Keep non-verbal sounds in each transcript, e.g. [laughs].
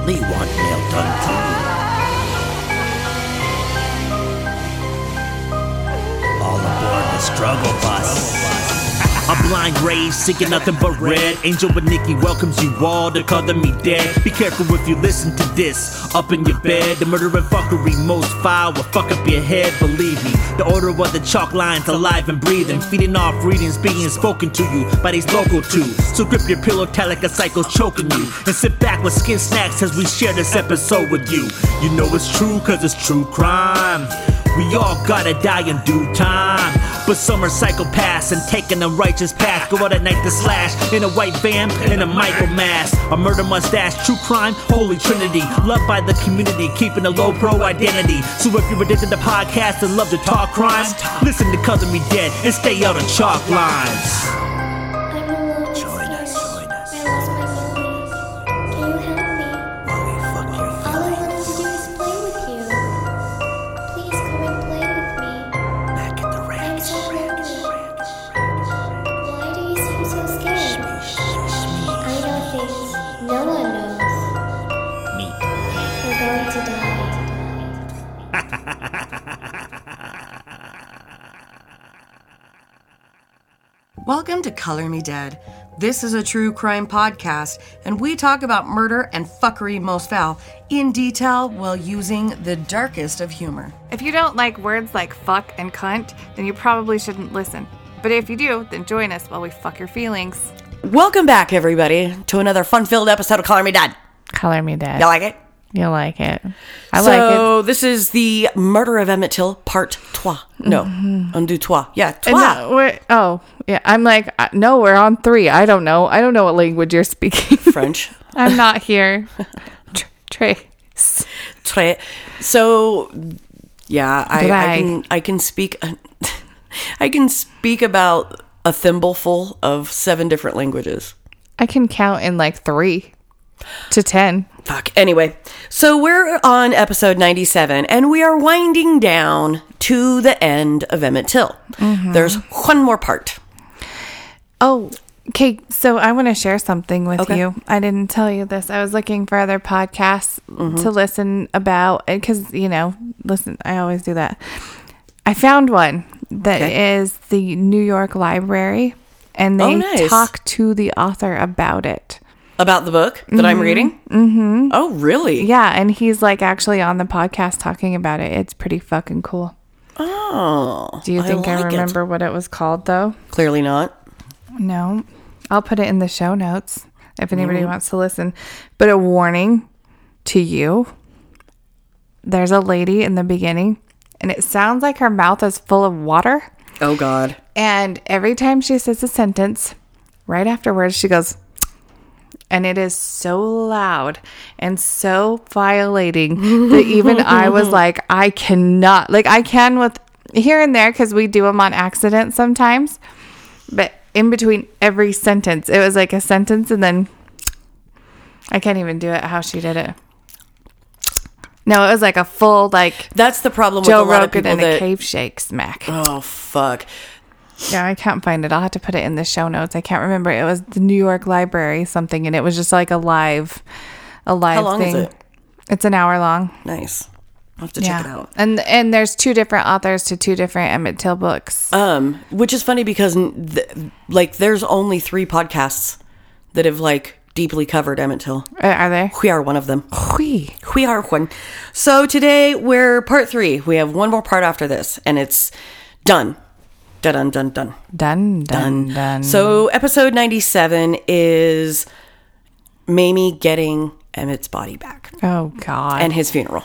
hotly want nail done too. All aboard the struggle bus. A blind rage, seeking nothing but red. Angel but Nikki welcomes you all to color me dead. Be careful if you listen to this. Up in your bed, the murder and fuckery most foul will fuck up your head. Believe me, the order of the chalk lines alive and breathing, feeding off readings being spoken to you by these local two. So grip your pillow tight like a psycho choking you, and sit back with skin snacks as we share this episode with you. You know it's true, cause it's true crime. We all gotta die in due time. But some are psychopaths and taking a righteous path. Go out at night to slash in a white van in a micro mask. A murder mustache, true crime, holy trinity. Loved by the community, keeping a low pro identity. So if you're addicted to podcasts and love to talk crimes, listen to Color Me Dead and stay out of chalk lines. Welcome to Color Me Dead. This is a true crime podcast, and we talk about murder and fuckery most foul in detail while using the darkest of humor. If you don't like words like fuck and cunt, then you probably shouldn't listen. But if you do, then join us while we fuck your feelings. Welcome back, everybody, to another fun filled episode of Color Me Dead. Color me dead. You like it? You like it. I like it. so, this is the murder of Emmett Till, part trois. No, un, deux, trois. Yeah, trois. no, oh, yeah. I'm like, uh, no, we're on three. I don't know. I don't know what language you're speaking. [laughs] French. I'm not here. [laughs] Tr- Trace. Très. So, yeah, I, I can I can speak [laughs] I can speak about a thimbleful of seven different languages. I can count in like three to ten. Fuck. Anyway, so we're on episode 97 and we are winding down to the end of Emmett Till. Mm-hmm. There's one more part. Oh, okay. So I want to share something with Okay. you. I didn't tell you this. I was looking for other podcasts mm-hmm. to listen about because you know, listen. I always do that. I found one that is Okay. the New York Library, and Oh, they nice. talk to the author about it. About the book that I'm reading? Mm-hmm. Oh, really? Yeah, and he's like actually on the podcast talking about it. It's pretty fucking cool. Oh. Do you think I, like it. remember what it was called though? Clearly not. No. I'll put it in the show notes if anybody Mm-hmm. wants to listen. But a warning to you there's a lady in the beginning, and it sounds like her mouth is full of water. Oh, God. And every time she says a sentence, right afterwards, she goes, and it is so loud and so violating that even I was [laughs] like, I cannot, like, I can with here and there because we do them on accident sometimes. But in between every sentence, it was like a sentence and then I can't even do it how she did it. No, it was like a full, like, That's the problem with Joe a lot of Rogan people in that. a cave shake smack. Oh, fuck. Yeah, I can't find it. I'll have to put it in the show notes. I can't remember. It was the New York Library something, and it was just like a live, a live How long is thing. it? It's an hour long. Nice. I'll have to check it out. And and there's two different authors to two different Emmett Till books. Um, which is funny because th- like there's only three podcasts that have like deeply covered Emmett Till. Uh, Are they? We are one of them. Hui. We are one. So today we're part three. We have one more part after this, and it's done. Dun dun dun dun. Done, done, done. So episode ninety seven is Mamie getting Emmett's body back oh God. and his funeral.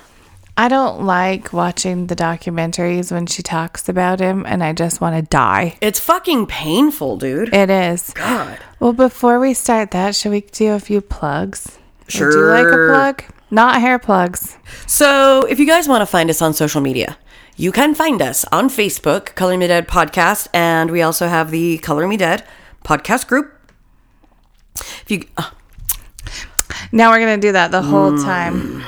I don't like watching the documentaries when she talks about him, and I just want to die. It's fucking painful, dude. It is. God. Well, before we start that, should we do a few plugs? Would you like a plug? Not hair plugs. So, if you guys want to find us on social media, you can find us on Facebook, Color Me Dead Podcast, and we also have the Color Me Dead podcast group. If you uh, Now we're gonna do that the whole time.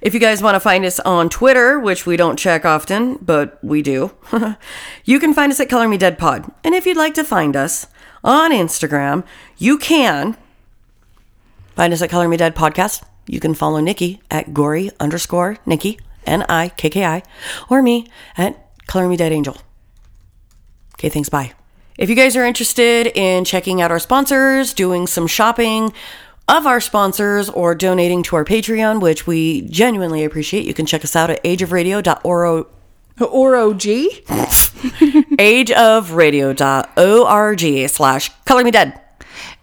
if you guys want to find us on Twitter, which we don't check often, but we do, [laughs] you can find us at Color Me Dead Pod. And if you'd like to find us on Instagram, you can find us at Color Me Dead Podcast you can follow Nikki at gory underscore Nikki, N I K K I, or me at Color Me Dead Angel. Okay, thanks. Bye. If you guys are interested in checking out our sponsors, doing some shopping of our sponsors, or donating to our Patreon, which we genuinely appreciate, you can check us out at ageofradio.oro Oro G. [laughs] ageofradio.org slash color me dead.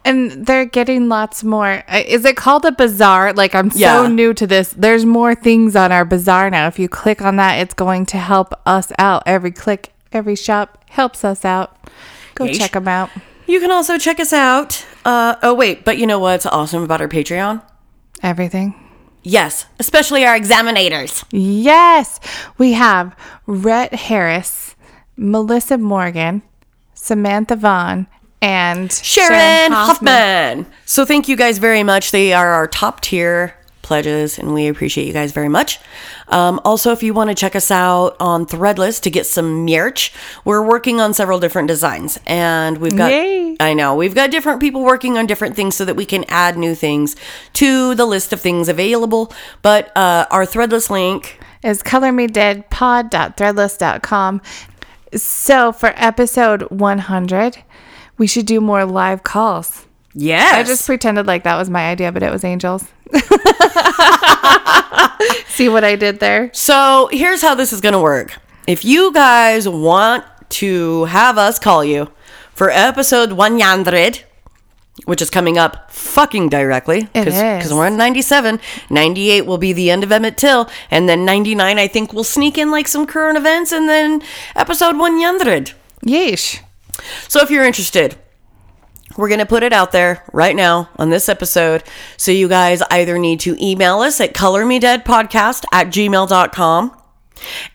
And they're getting lots more. uh, Is it called a bazaar? Like, I'm so new to this. There's more things on our bazaar now. If you click on that, it's going to help us out. Every click, every shop helps us out. Go Yeesh. check them out. You can also check us out. Uh, oh, wait, but you know what's awesome about our Patreon? Everything. Yes, especially our examinators. Yes, we have Rhett Harris, Melissa Morgan, Samantha Vaughn, and Sharon Hoffman. So thank you guys very much. They are our top tier pledges, and we appreciate you guys very much. Um, also, if you want to check us out on Threadless to get some merch, we're working on several different designs, and we've got. Yay. I know we've got different people working on different things so that we can add new things to the list of things available. But uh, our Threadless link is colormedeadpod.threadless.com. So for episode 100, we should do more live calls. Yes. I just pretended like that was my idea, but it was Angels. [laughs] See what I did there? So here's how this is going to work. If you guys want to have us call you for episode 100, which is coming up fucking directly, because we're on 97. 98 will be the end of Emmett Till, and then 99, I think, will sneak in like some current events, and then episode 100. Yeesh. So if you're interested, we're going to put it out there right now on this episode. So you guys either need to email us at colormedeadpodcast at gmail.com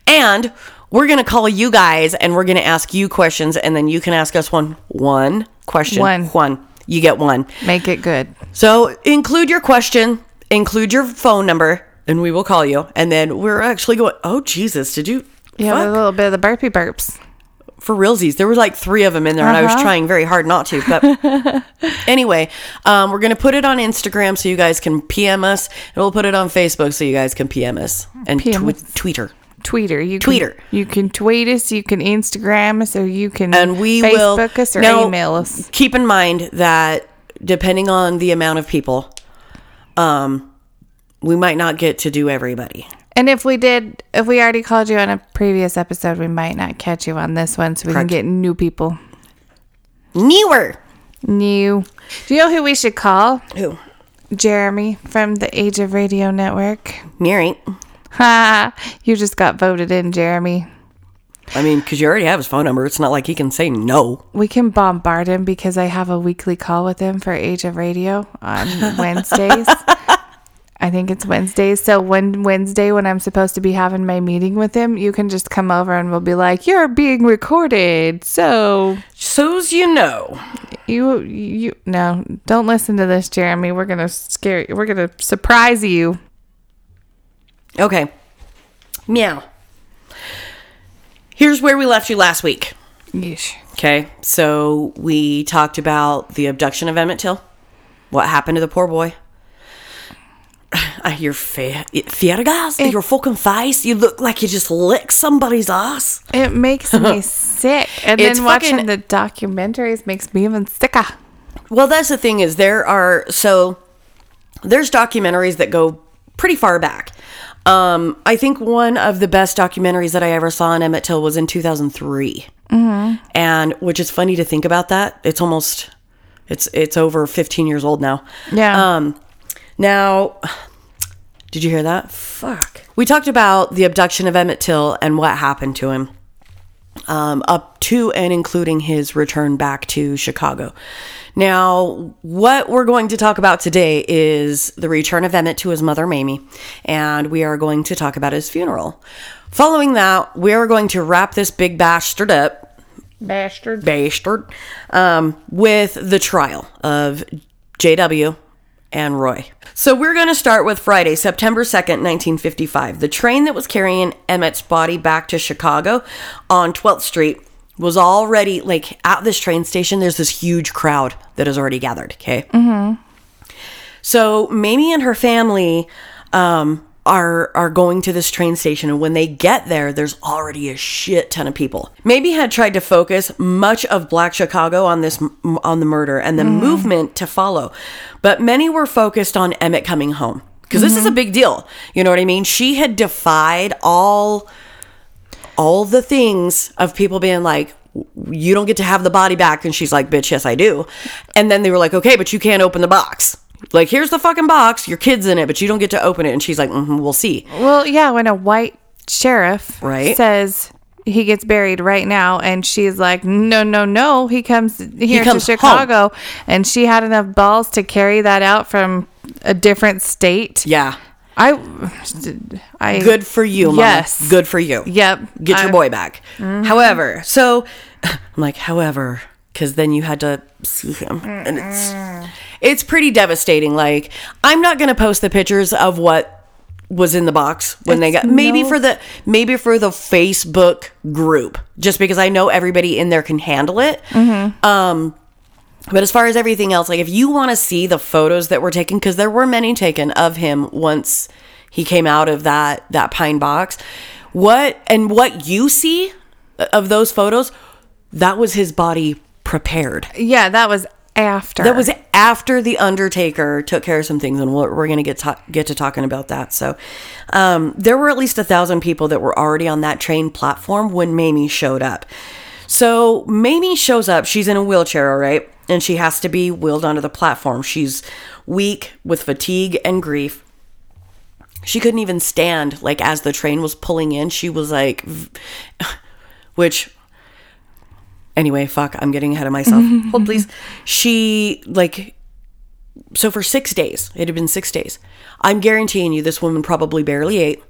and we're going to call you guys and we're going to ask you questions and then you can ask us one one question. One. One. You get one. Make it good. So include your question, include your phone number, and we will call you. And then we're actually going, oh, Jesus, did you? Yeah, fuck? a little bit of the burpy burps. For realsies. There were like three of them in there, and I was trying very hard not to. But [laughs] anyway, um, we're gonna put it on Instagram so you guys can PM us, and we'll put it on Facebook so you guys can PM us and PM tw- us. Twitter. Tweeter. You Tweeter. Can, you can tweet us, you can Instagram us, or you can and we Facebook will us or Now, email us. Keep in mind that depending on the amount of people, um, we might not get to do everybody. And if we did, if we already called you on a previous episode, we might not catch you on this one, so we Correct. can get new people. Newer. New. Do you know who we should call? Who? Jeremy from the Age of Radio Network. Mary. Ha! You just got voted in, Jeremy. I mean, because you already have his phone number. It's not like he can say no. We can bombard him because I have a weekly call with him for Age of Radio on [laughs] Wednesdays. I think it's Wednesday. So one Wednesday when I'm supposed to be having my meeting with him, you can just come over and we'll be like, "You're being recorded." So So's you know. you you no, don't listen to this, Jeremy. We're gonna scare you. We're gonna surprise you. Okay. Meow. Here's where we left you last week. Yeesh. Okay. So we talked about the abduction of Emmett Till. What happened to the poor boy? Your fa- Fiergas, your fucking face. You look like you just licked somebody's ass. It makes me [laughs] sick, and It's then watching fucking- the documentaries makes me even sicker. Well, that's the thing is there are so there's documentaries that go pretty far back. Um, I think one of the best documentaries that I ever saw on Emmett Till was in 2003, mm-hmm. and which is funny to think about that. It's almost it's it's over 15 years old now. Yeah. Um, now, [sighs] did you hear that? Fuck. We talked about the abduction of Emmett Till and what happened to him um, up to and including his return back to Chicago. Now, what we're going to talk about today is the return of Emmett to his mother, Mamie, and we are going to talk about his funeral. Following that, we are going to wrap this big bastard up, Bastard. bastard, um, with the trial of JW and Roy. So we're going to start with Friday, September 2nd, 1955. The train that was carrying Emmett's body back to Chicago on 12th Street was already, like, at this train station, there's this huge crowd that has already gathered, okay? Mm-hmm. So Mamie and her family um, are are going to this train station, and when they get there, there's already a shit ton of people. Mamie had tried to focus much of Black Chicago on this on the murder and the mm-hmm. movement to follow, but many were focused on Emmett coming home because this is a mm-hmm. big deal. You know what I mean? She had defied all all the things of people being like you don't get to have the body back and she's like bitch yes i do and then they were like okay but you can't open the box like here's the fucking box your kid's in it but you don't get to open it and she's like mm we'll see Well, yeah, when a white sheriff Right. says he gets buried right now, and she's like, no, no, no, he comes here comes to Chicago, and she had enough balls to carry that out from a different state. yeah I, I good for you mama. Yes. good for you Yep. get your I- boy back however so [laughs] i'm like however because then you had to see him. And it's it's pretty devastating. Like i'm not gonna post the pictures of what was in the box when they got maybe no- for the maybe for the facebook group just because i know everybody in there can handle it. Um but as far as everything else, like if you want to see the photos that were taken, because there were many taken of him once he came out of that that pine box, what and what you see of those photos, that was his body prepared. Yeah, that was after. That was after the Undertaker took care of some things, and we're, we're going to get ta- get to talking about that. So, um, there were at least a thousand people that were already on that train platform when Mamie showed up. So Mamie shows up. She's in a wheelchair, all right, and she has to be wheeled onto the platform. She's weak with fatigue and grief. She couldn't even stand. Like as the train was pulling in, she was like, [sighs] which anyway, fuck, I'm getting ahead of myself. [laughs] Hold please. She like so for 6 days. It had been 6 days. I'm guaranteeing you this woman probably barely ate.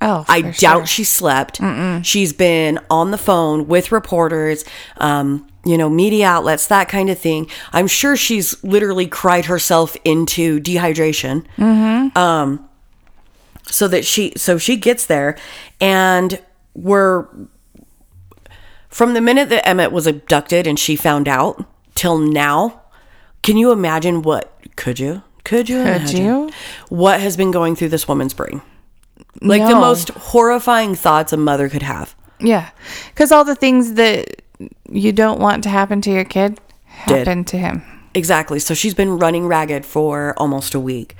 oh, I doubt sure. she slept. She's been on the phone with reporters, um, you know, media outlets, that kind of thing. I'm sure she's literally cried herself into dehydration. Um, so that she, so she gets there, and we're from the minute that Emmett was abducted and she found out till now. Can you imagine what? Could you? Could you? Could imagine you? What has been going through this woman's brain? like the most horrifying thoughts a mother could have. Yeah, because all the things that you don't want to happen to your kid Did. happened to him. Exactly. So she's been running ragged for almost a week.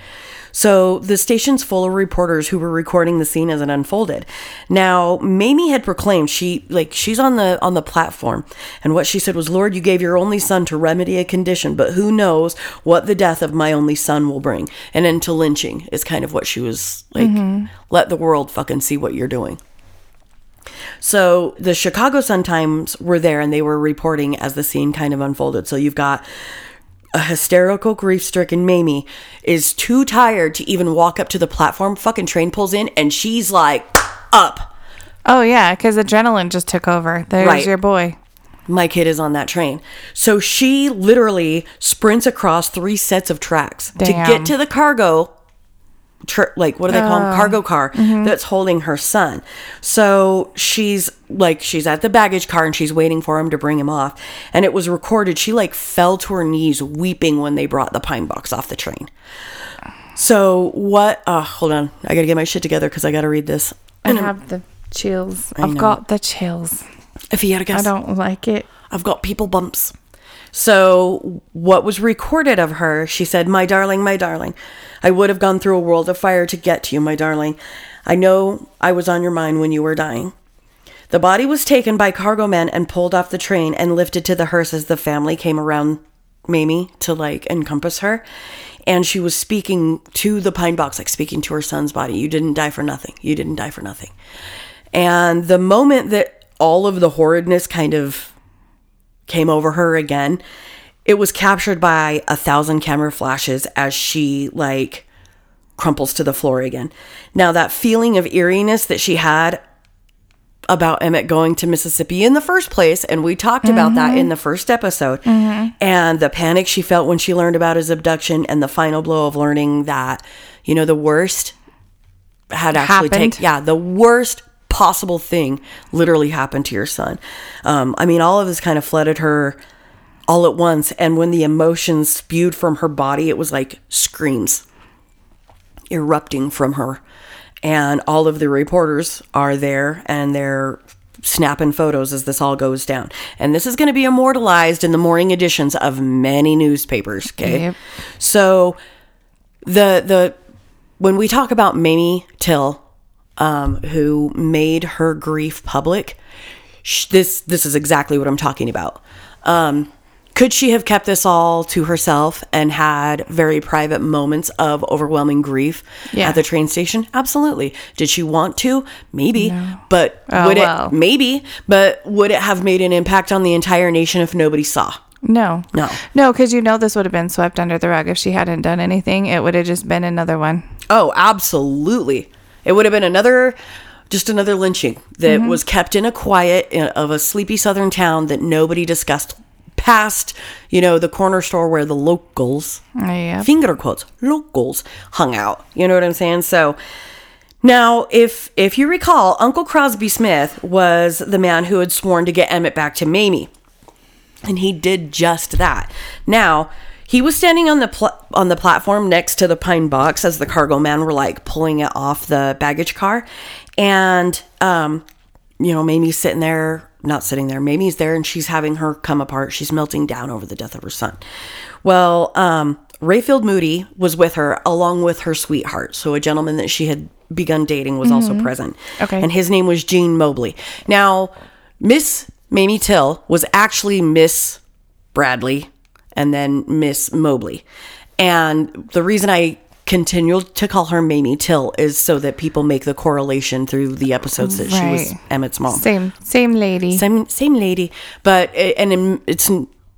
So the station's full of reporters who were recording the scene as it unfolded. Now, Mamie had proclaimed she like she's on the on the platform and what she said was, "Lord, you gave your only son to remedy a condition, but who knows what the death of my only son will bring." And into lynching is kind of what she was like, mm-hmm. "Let the world fucking see what you're doing." So the Chicago Sun Times were there and they were reporting as the scene kind of unfolded. So you've got a hysterical, grief stricken Mamie is too tired to even walk up to the platform. Fucking train pulls in and she's like, up. Oh yeah, because adrenaline just took over. There's Right. your boy. My kid is on that train. So she literally sprints across three sets of tracks to get to the cargo. Tr- like what do they call them? Cargo car that's holding her son. So she's like she's at the baggage car and she's waiting for him to bring him off. And it was recorded. She like fell to her knees weeping when they brought the pine box off the train. So what? Uh, hold on, I gotta get my shit together because I gotta read this. I have the chills. I've got the chills. If you had a guess, I don't like it. I've got people bumps. So, what was recorded of her, she said, My darling, my darling, I would have gone through a world of fire to get to you, my darling. I know I was on your mind when you were dying. The body was taken by cargo men and pulled off the train and lifted to the hearse as the family came around Mamie to like encompass her. And she was speaking to the pine box, like speaking to her son's body. You didn't die for nothing. You didn't die for nothing. And the moment that all of the horridness kind of came over her again, it was captured by a thousand camera flashes as she like crumples to the floor again. Now that feeling of eeriness that she had about Emmett going to Mississippi in the first place, and we talked about that in mm-hmm. the first episode, mm-hmm. and the panic she felt when she learned about his abduction, and the final blow of learning that, you know, the worst had actually Happened. taken, yeah, the worst possible thing literally happened to your son. Um, I mean, all of this kind of flooded her all at once. And when the emotions spewed from her body, it was like screams erupting from her. And all of the reporters are there and they're snapping photos as this all goes down. And this is going to be immortalized in the morning editions of many newspapers. Okay. Yep. So the, the, when we talk about Mamie Till, um, who made her grief public, sh- this, this is exactly what I'm talking about. Um, could she have kept this all to herself and had very private moments of overwhelming grief Yeah. at the train station? Absolutely. Did she want to? Maybe. But Oh, would well. it maybe, but would it have made an impact on the entire nation if nobody saw? No. No. No, because you know this would have been swept under the rug if she hadn't done anything. It would have just been another one. Oh, absolutely. It would have been another just another lynching that mm-hmm. was kept in a quiet uh, of a sleepy southern town that nobody discussed past, you know, the corner store where the locals Yeah. finger quotes locals hung out. You know what i'm saying? So now if if you recall uncle crosby smith was the man who had sworn to get emmett back to mamie. And he did just that. Now he was standing on the pl- on the platform next to the pine box as the cargo men were like pulling it off the baggage car. And um you know mamie's sitting there not sitting there mamie's there and she's having her come apart. She's melting down over the death of her son. Well um rayfield mooty was with her along with her sweetheart. So a gentleman that she had begun dating was also present. Okay. and his name was gene mobley. Now miss mamie till was actually miss bradley and then miss mobley and the reason i continue to call her mamie till is so that people make the correlation through the episodes that she was Right. emmett's mom Same, same lady. same same lady but eh, and it's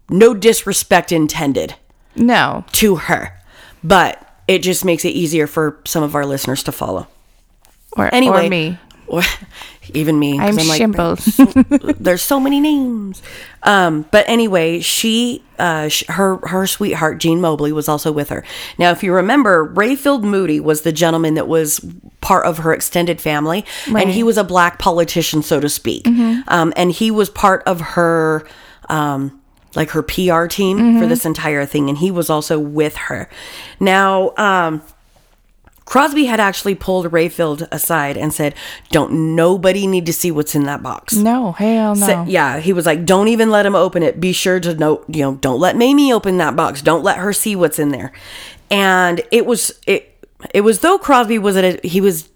no disrespect intended No. to her but it just makes it easier for some of our listeners to follow Or, anyway or me. Even me. I'm like, simple. [laughs] there's so many names. Um but anyway she uh sh- her her sweetheart gene mobley was also with her. Now if you remember rayfield mooty was the gentleman that was part of her extended family and he was a black politician so to speak. Um and he was part of her um like her pr team for this entire thing and he was also with her. Now um Crosby had actually pulled Rayfield aside and said, "Don't nobody need to see what's in that box." no, hell no. Sa- yeah, he was like, "Don't even let him open it. Be sure to know, you know, don't let Mamie open that box. Don't let her see what's in there." And it was it it was though Crosby was at a, he was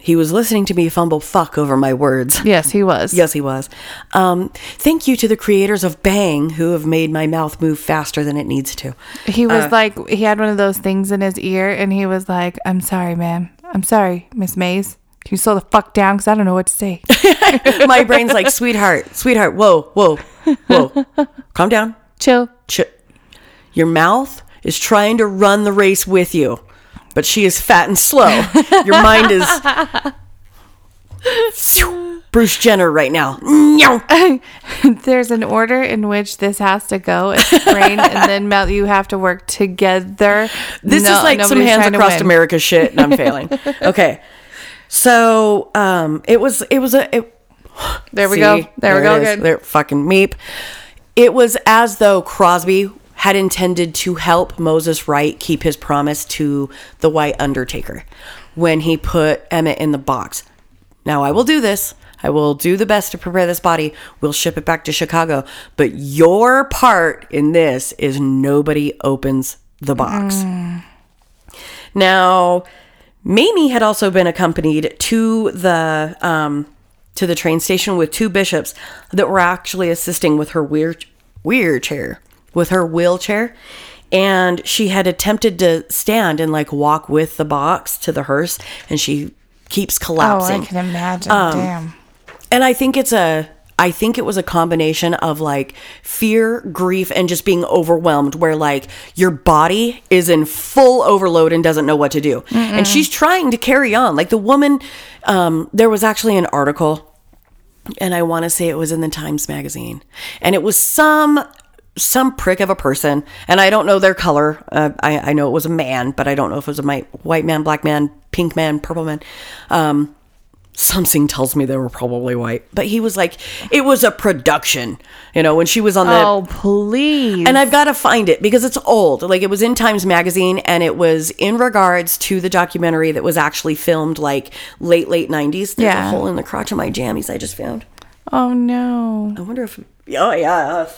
he was listening to me fumble fuck over my words. [laughs] Yes, he was. Yes, he was. Um, thank you to the creators of Bang who have made my mouth move faster than it needs to. He was Uh, like, he had one of those things in his ear, and he was like, "I'm sorry, ma'am. I'm sorry, Miss Mays. Can you slow the fuck down? Because I don't know what to say." [laughs] my brain's like, sweetheart, sweetheart, whoa, whoa, whoa, calm down. Chill. Ch- your mouth is trying to run the race with you, but she is fat and slow. Your mind is [laughs] Bruce Jenner right now. [laughs] There's an order in which this has to go. It's brain, and then Mel, you have to work together. This No- is like some hands across. America shit, and I'm failing. [laughs] Okay, so um, it was it was a it, There we See? go. There, we go. Good. There, fucking meep. It was as though Crosby had intended to help Moses Wright keep his promise to the White Undertaker when he put Emmett in the box. Now I will do this. I will do the best to prepare this body. We'll ship it back to Chicago. But your part in this is nobody opens the box. Now, Mamie had also been accompanied to the um, to the train station with two bishops that were actually assisting with her weird weird wheelchair with her wheelchair, and she had attempted to stand and like walk with the box to the hearse, and she keeps collapsing. Oh. I can imagine. Um, Damn. And I think it's a I think it was a combination of like fear, grief, and just being overwhelmed where like your body is in full overload and doesn't know what to do. And she's trying to carry on. Like the woman, um, there was actually an article, and I want to say it was in the Times magazine. And it was some some prick of a person, and I don't know their color. Uh, I, I know it was a man, but I don't know if it was a mi- white man, black man, pink man, purple man. Um, something tells me they were probably white. But he was like, it was a production, you know, when she was on the. Oh, please. And I've got to find it because it's old. Like it was in Times Magazine and it was in regards to the documentary that was actually filmed like late, late 90s. There's Yeah. a hole in the crotch of my jammies I just found. oh, no. I wonder if. Oh, yeah.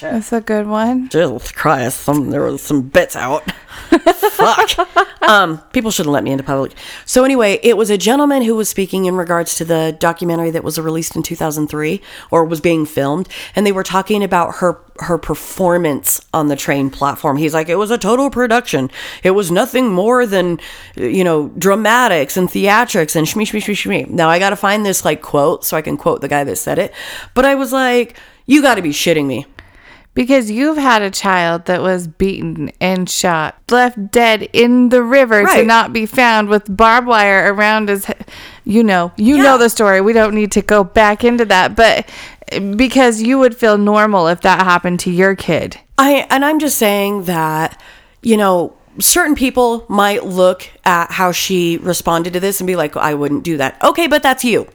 That's a good one. Jesus Christ, some there was some bits out. Fuck. [laughs] Um, people shouldn't let me into public. So anyway, it was a gentleman who was speaking in regards to the documentary that was released in 2003 or was being filmed, and they were talking about her her performance on the train platform. He's like, it was a total production. It was nothing more than you know dramatics and theatrics and shmee shmee shmee shmee. Now I got to find this like quote so I can quote the guy that said it. But I was like, you got to be shitting me. Because you've had a child that was beaten and shot, left dead in the river to not be found with barbed wire around his. he- You know, you Yeah. know the story. We don't need to go back into that, but eh, because you would feel normal if that happened to your kid. I and I'm just saying that you know certain people might look at how she responded to this and be like I wouldn't do that. Okay, but that's you.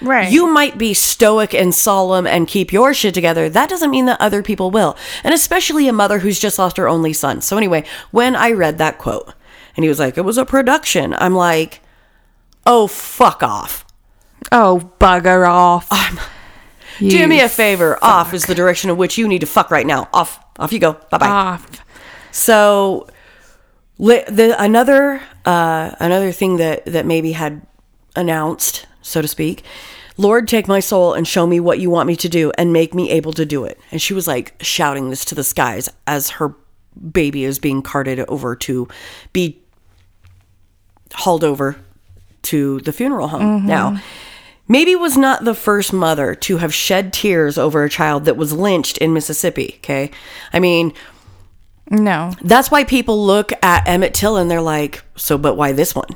Right. You might be stoic and solemn and keep your shit together. That doesn't mean that other people will. And especially a mother who's just lost her only son. So anyway, when I read that quote and he was like it was a production, I'm like oh fuck off. Oh, bugger off. Do me a favor. Off is the direction in which you need to fuck right now. Off. Off you go. Bye-bye. off. So, li- the another uh, another thing that that Mamie had announced, so to speak, Lord, take my soul and show me what you want me to do, and make me able to do it. And she was like shouting this to the skies as her baby is being carted over to be hauled over to the funeral home. Mm-hmm. Now. Mamie was not the first mother to have shed tears over a child that was lynched in Mississippi. Okay. I mean, No. that's why people look at Emmett Till and they're like, so, but why this one?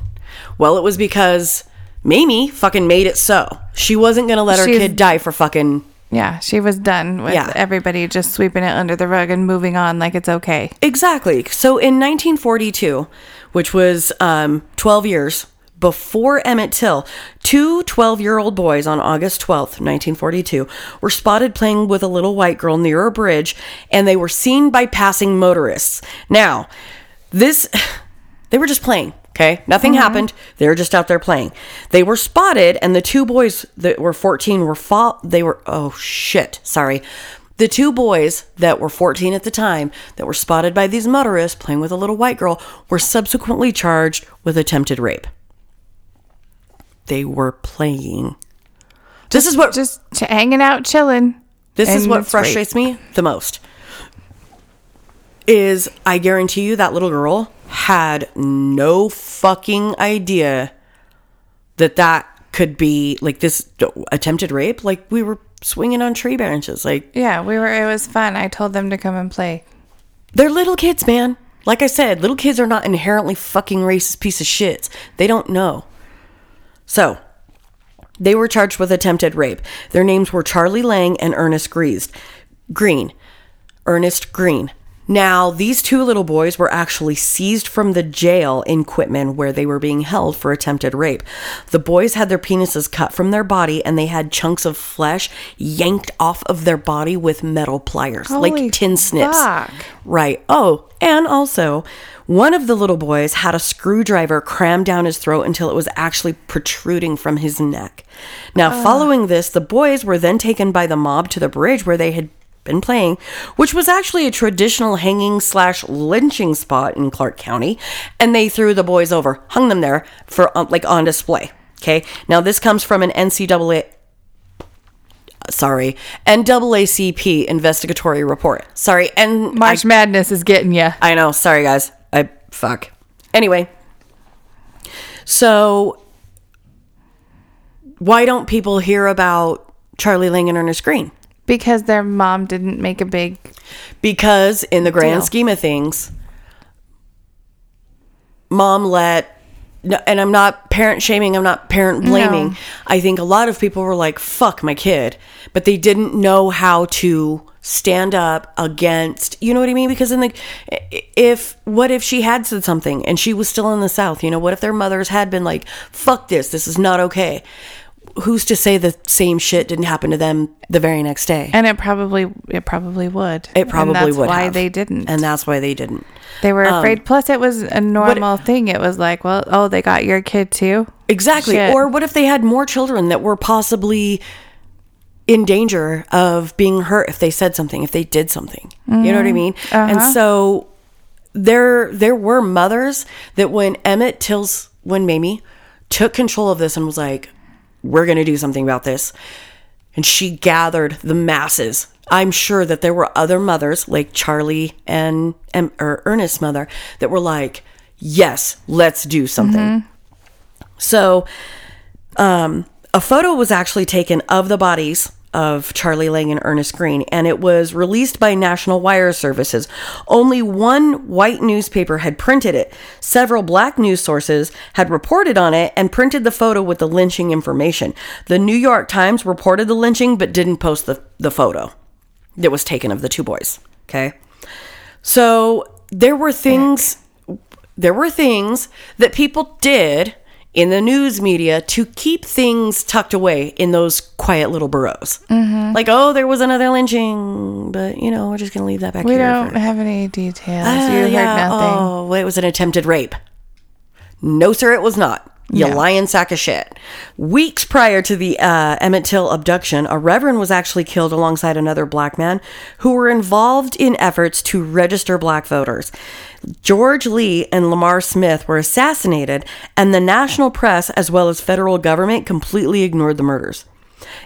Well, it was because Mamie fucking made it so. She wasn't going to let her She's- kid die for fucking. Yeah, she was done with Yeah. everybody just sweeping it under the rug and moving on like it's okay. Exactly. So in 1942, which was um, 12 years before Emmett Till, two 12 year old boys on August 12th, 1942, were spotted playing with a little white girl near a bridge and they were seen by passing motorists. Now, this, [sighs] they were just playing. Okay, nothing mm-hmm. happened. They were just out there playing. They were spotted, and the two boys that were 14 were fought. They were oh shit, sorry. The two boys that were 14 at the time that were spotted by these motorists playing with a little white girl were subsequently charged with attempted rape. They were playing. This is what Just hanging out, chilling. this is what it's rape. frustrates me the most. Is I guarantee you that little girl had no fucking idea that that could be like this attempted rape. Like we were swinging on tree branches. Like Yeah, we were. It was fun. I told them to come and play. they're little kids, man. Like I said, little kids are not inherently fucking racist piece of shits. They don't know. So, they were charged with attempted rape. Their names were Charlie Lang and Ernest Greased. Green. Ernest Green. Now, these two little boys were actually seized from the jail in Quitman where they were being held for attempted rape. The boys had their penises cut from their body and they had chunks of flesh yanked off of their body with metal pliers, Holy like tin snips. fuck. Right. Oh, and also, one of the little boys had a screwdriver crammed down his throat until it was actually protruding from his neck. Now, following this, the boys were then taken by the mob to the bridge where they had been playing, which was actually a traditional hanging slash lynching spot in Clarke County, and they threw the boys over, hung them there for uh, like on display. Okay. Now, this comes from an NCAA sorry, NAACP investigatory report. Sorry, and March Madness is getting you. I, I know. Sorry, guys. I fuck. Anyway, so why don't people hear about Charlie Lang and Ernest Green? Because their mom didn't make a big. Because in the grand Deal. scheme of things, mom let and I'm not parent shaming, I'm not parent blaming. No. I think a lot of people were like, fuck my kid, but they didn't know how to stand up against, you know what I mean? Because in the, if, what if she had said something and she was still in the South? You know, what if their mothers had been like, fuck this, this is not okay? Who's to say the same shit didn't happen to them the very next day? And it probably it probably would. It probably and that's would. why have. they didn't. and that's why they didn't. they were um, afraid. Plus, it was a normal thing. It was like, well, oh, they got your kid too. Exactly. Shit. Or what if they had more children that were possibly in danger of being hurt if they said something, if they did something? You know what I mean? And so there there were mothers that when Emmett Till's when Mamie took control of this and was like, We're gonna do something about this. And she gathered the masses. I'm sure that there were other mothers like Charlie and, and or Ernest's mother that were like, Yes, let's do something. So, um, a photo was actually taken of the bodies of Charlie Lang and Ernest Green, and it was released by National Wire Services. Only one white newspaper had printed it. Several black news sources had reported on it and printed the photo with the lynching information. The New York Times reported the lynching but didn't post the, the photo that was taken of the two boys. Okay. So there were things there were things that people did in the news media to keep things tucked away in those quiet little burrows. Mm-hmm. Like, oh, there was another lynching, but you know, we're just gonna leave that back We here. don't for- have any details. Ah, you yeah, heard nothing. Oh, it was an attempted rape. No, sir, it was not. You No. lying sack of shit. Weeks prior to the uh, Emmett Till abduction, a reverend was actually killed alongside another black man who were involved in efforts to register black voters. George Lee and Lamar Smith were assassinated, and the national press, as well as federal government, completely ignored the murders.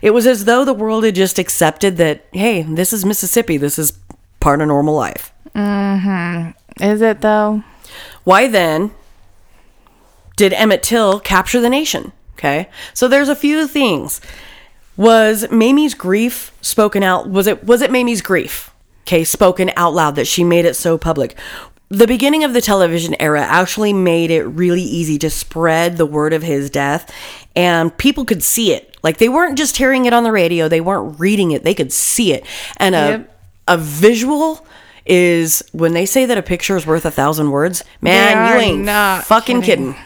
It was as though the world had just accepted that, hey, this is Mississippi. This is part of normal life. Mm-hmm. Is it though? Why then did Emmett Till capture the nation? Okay. So there's a few things. Was Mamie's grief spoken out? Was it was it Mamie's grief? Okay, spoken out loud that she made it so public. The beginning of the television era actually made it really easy to spread the word of his death and people could see it. Like they weren't just hearing it on the radio, they weren't reading it, they could see it. And a Yep. a visual is when they say that a picture is worth a thousand words, man, you ain't not fucking kidding. kidding.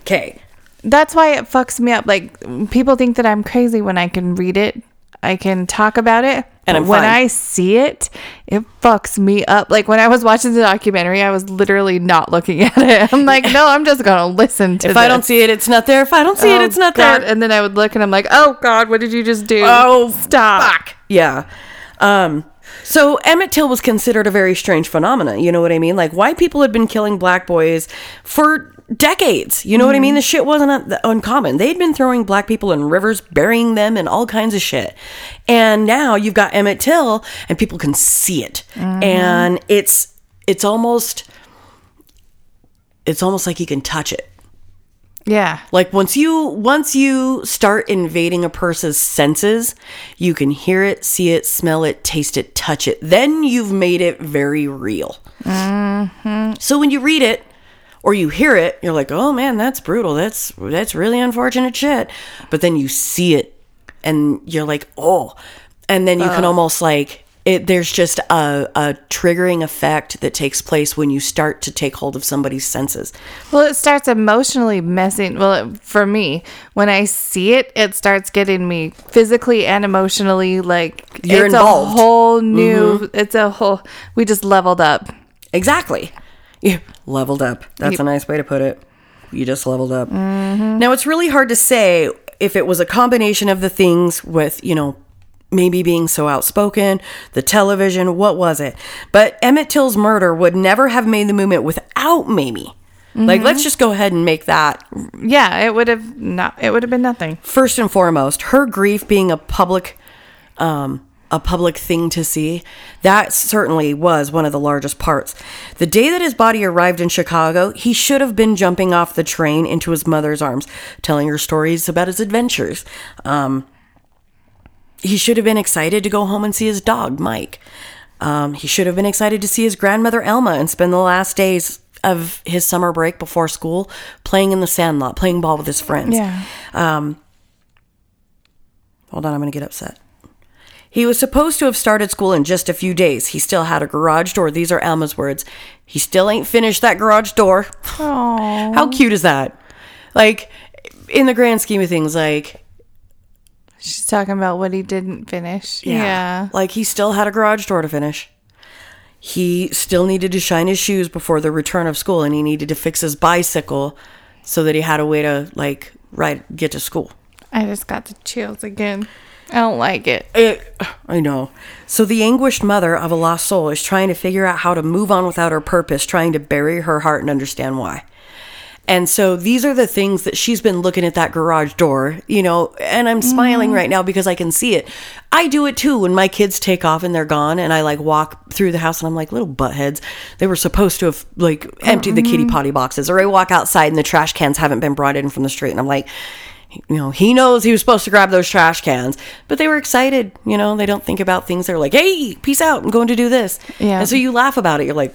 Okay. That's why it fucks me up. Like people think that I'm crazy when I can read it. I can talk about it. And but I'm when fine. I see it, it fucks me up. Like when I was watching the documentary, I was literally not looking [laughs] at it. I'm like, no, I'm just gonna listen to If I don't see it, it's not there. If I don't see it, Oh, it's not God. there. And then I would look and I'm like, oh God, what did you just do? Oh, stop. Yeah. Um, so Emmett Till was considered a very strange phenomena. You know what I mean? Like white people had been killing black boys for decades. You know what I mean? Mm-hmm. The shit wasn't un- uncommon. They'd been throwing black people in rivers, burying them, and all kinds of shit. And now you've got Emmett Till, and people can see it, mm-hmm. and it's it's almost it's almost like you can touch it. Yeah. Like once you once you start invading a person's senses, you can hear it, see it, smell it, taste it, touch it. Then you've made it very real. Mm-hmm. So when you read it or you hear it, you're like, "Oh man, that's brutal. That's that's really unfortunate shit." But then you see it and you're like, "Oh." And then you can almost like it there's just a, a triggering effect that takes place when you start to take hold of somebody's senses. Well, it starts emotionally messing. Well, it- for me, when I see it, it starts getting me physically and emotionally like You're it's involved. Mm-hmm. a whole new. It's a whole. We just leveled up. Exactly. You leveled up. That's a nice way to put it. You just leveled up. Now, it's really hard to say if it was a combination of the things with, you know, Mamie being so outspoken, the television, what was it? But Emmett Till's murder would never have made the movement without Mamie. Like, let's just go ahead and make that Yeah, it would have not. It would have been nothing. first and foremost, her grief being a public um a public thing to see, that certainly was one of the largest parts. The day that his body arrived in Chicago, he should have been jumping off the train into his mother's arms, telling her stories about his adventures. Um, he should have been excited to go home and see his dog, Mike. Um, he should have been excited to see his grandmother, Elma, and spend the last days of his summer break before school playing in the sandlot, playing ball with his friends. Yeah. Hold on, I'm going to get upset. He was supposed to have started school in just a few days. He still had a garage door. These are Alma's words. He still ain't finished that garage door. Oh. How cute is that? Like, in the grand scheme of things, like, She's talking about what he didn't finish. Yeah. Like he still had a garage door to finish. He still needed to shine his shoes before the return of school and he needed to fix his bicycle so that he had a way to like ride get to school. I just got the chills again. I don't like it. It, [sighs] I know. So the anguished mother of a lost soul is trying to figure out how to move on without her purpose, trying to bury her heart and understand why. And so these are the things that she's been looking at that garage door, you know, and I'm smiling mm-hmm. right now because I can see it. I do it too when my kids take off and they're gone and I like walk through the house and I'm like little buttheads. They were supposed to have like emptied the kitty mm-hmm. potty boxes or I walk outside and the trash cans haven't been brought in from the street and I'm like you know, he knows he was supposed to grab those trash cans, but they were excited. You know, they don't think about things. They're like, "Hey, peace out! I'm going to do this." Yeah. And so you laugh about it. You're like,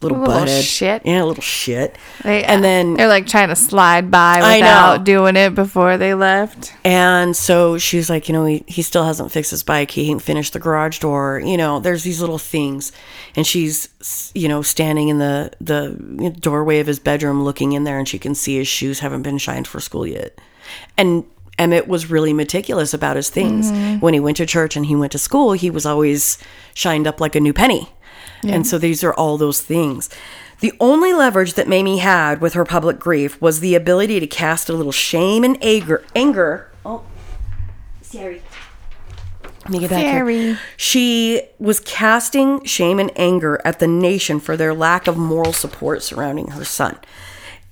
"Little, Little butthead, shit. yeah, little shit." They, and then they're like trying to slide by without doing it before they left. And so she's like, you know, he, he still hasn't fixed his bike. He ain't finished the garage door. You know, there's these little things. And she's, you know, standing in the, the doorway of his bedroom looking in there and she can see his shoes haven't been shined for school yet. And Emmett was really meticulous about his things. Mm-hmm. When he went to church and he went to school, he was always shined up like a new penny. And so these are all those things. The only leverage that Mamie had with her public grief was the ability to cast a little shame and anger. Anger. Oh, sorry. Let me get back Sorry. here. She was casting shame and anger at the nation for their lack of moral support surrounding her son.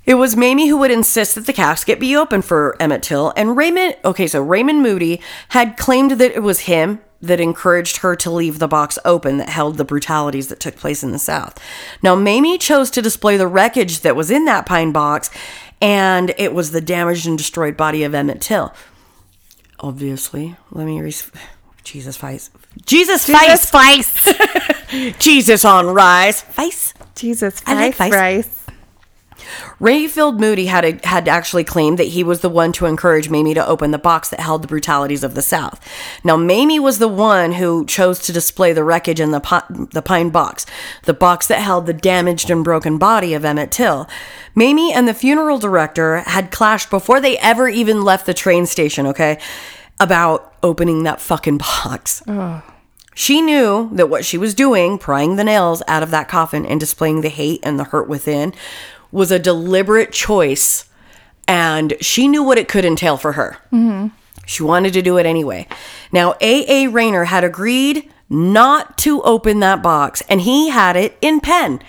It was Mamie who would insist that the casket be open for Emmett Till, and Raymond. Okay, so Raymond Mooty had claimed that it was him that encouraged her to leave the box open that held the brutalities that took place in the South. Now, Mamie chose to display the wreckage that was in that pine box, and it was the damaged and destroyed body of Emmett Till. Obviously, let me. Re- Jesus Feist. Jesus Jesus Feist. Feist. [laughs] Jesus on rise. Feist. Jesus I like Feist. Feist. Rayfield Mooty had a, had actually claimed that he was the one to encourage Mamie to open the box that held the brutalities of the South. Now, Mamie was the one who chose to display the wreckage in the pi- the pine box, the box that held the damaged and broken body of Emmett Till. Mamie and the funeral director had clashed before they ever even left the train station. Okay, about opening that fucking box. She knew that what she was doing, prying the nails out of that coffin and displaying the hate and the hurt within, was a deliberate choice. And she knew what it could entail for her. Mm-hmm. She wanted to do it anyway. Now, A.A. Rayner had agreed not to open that box, and he had it in pen.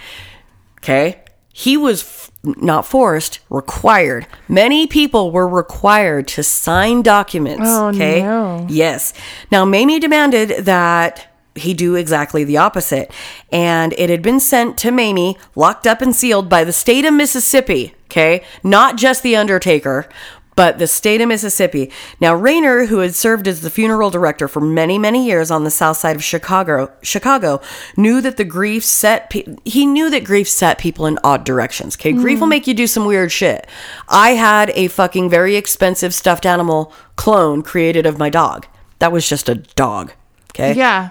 Okay. He was f- not forced, required. Many people were required to sign documents. Oh, okay. no. Yes. Now, Mamie demanded that he do exactly the opposite. And it had been sent to Mamie, locked up and sealed by the state of Mississippi. Okay. Not just the Undertaker, but the state of Mississippi. Now, Rayner, who had served as the funeral director for many, many years on the south side of Chicago, Chicago, knew that the grief set. Pe- he knew that grief set people in odd directions. Okay, grief will mm. make you do some weird shit. I had a fucking very expensive stuffed animal clone created of my dog. That was just a dog. Okay, Yeah.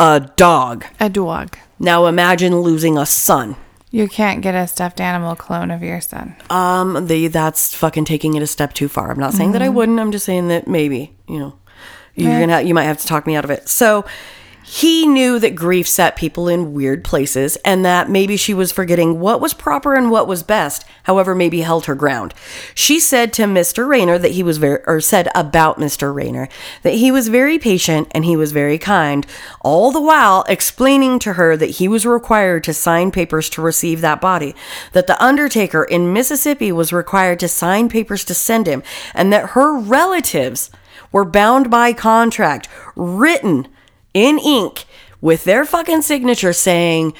A dog. A dog. Now imagine losing a son. You can't get a stuffed animal clone of your son. Um, the that's fucking taking it a step too far. I'm not saying that I wouldn't. I'm just saying that maybe you know you're Okay. gonna you might have to talk me out of it. So he knew that grief set people in weird places, and that maybe she was forgetting what was proper and what was best. However, Mamie held her ground. She said to Mr. Rayner that he was very, or said about Mr. Rayner that he was very patient and he was very kind, all the while explaining to her that he was required to sign papers to receive that body, that the undertaker in Mississippi was required to sign papers to send him, and that her relatives were bound by contract written in ink with their fucking signature saying,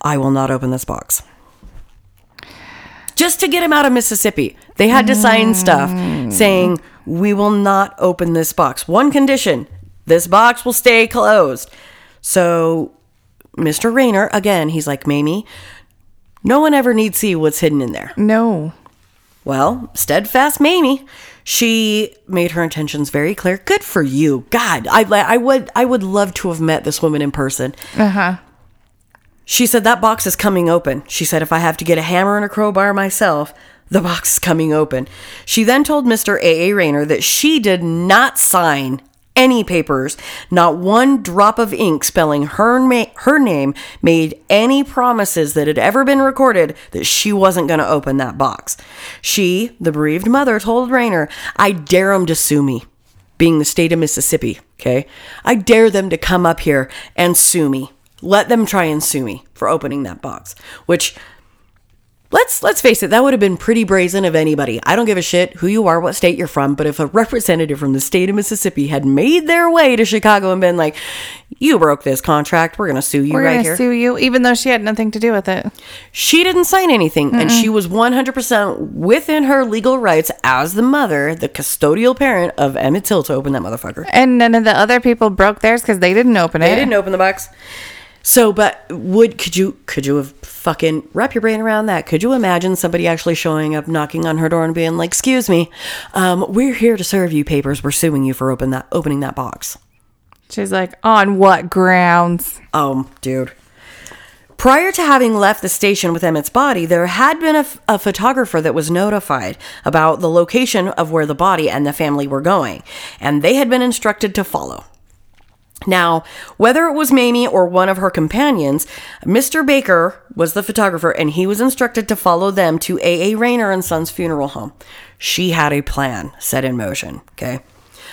I will not open this box. Just to get him out of Mississippi, they had to sign stuff saying, We will not open this box. One condition this box will stay closed. So Mr. Rayner, again, he's like, Mamie, no one ever needs see what's hidden in there. No. Well, steadfast Mamie, she made her intentions very clear. Good for you. God, I, I would I would love to have met this woman in person. Uh huh. She said that box is coming open. She said if I have to get a hammer and a crowbar myself, the box is coming open. She then told Mr. A.A. Rayner that she did not sign any papers, not one drop of ink spelling her ma- her name made any promises that had ever been recorded that she wasn't going to open that box. She, the bereaved mother, told Rayner, "I dare 'em to sue me." Being the state of Mississippi, okay? I dare them to come up here and sue me. Let them try and sue me for opening that box, which Let's let's face it, that would have been pretty brazen of anybody. I don't give a shit who you are, what state you're from, but if a representative from the state of Mississippi had made their way to Chicago and been like, "You broke this contract, we're going to sue you We're right gonna here." sue you, even though she had nothing to do with it. She didn't sign anything, and she was 100% within her legal rights as the mother, the custodial parent of Emmett Till to open that motherfucker. And none of the other people broke theirs because they didn't open it. They didn't open the box. So, but would could you could you have fucking wrap your brain around that? Could you imagine somebody actually showing up, knocking on her door, and being like, "Excuse me, um, we're here to serve you papers. We're suing you for open that opening that box." She's like, on what grounds? Oh, dude. Prior to having left the station with Emmett's body, there had been a, f- a photographer that was notified about the location of where the body and the family were going, and they had been instructed to follow. Now, whether it was Mamie or one of her companions, Mr. Baker was the photographer and he was instructed to follow them to A.A. Rayner and Sons Funeral Home. She had a plan set in motion, okay?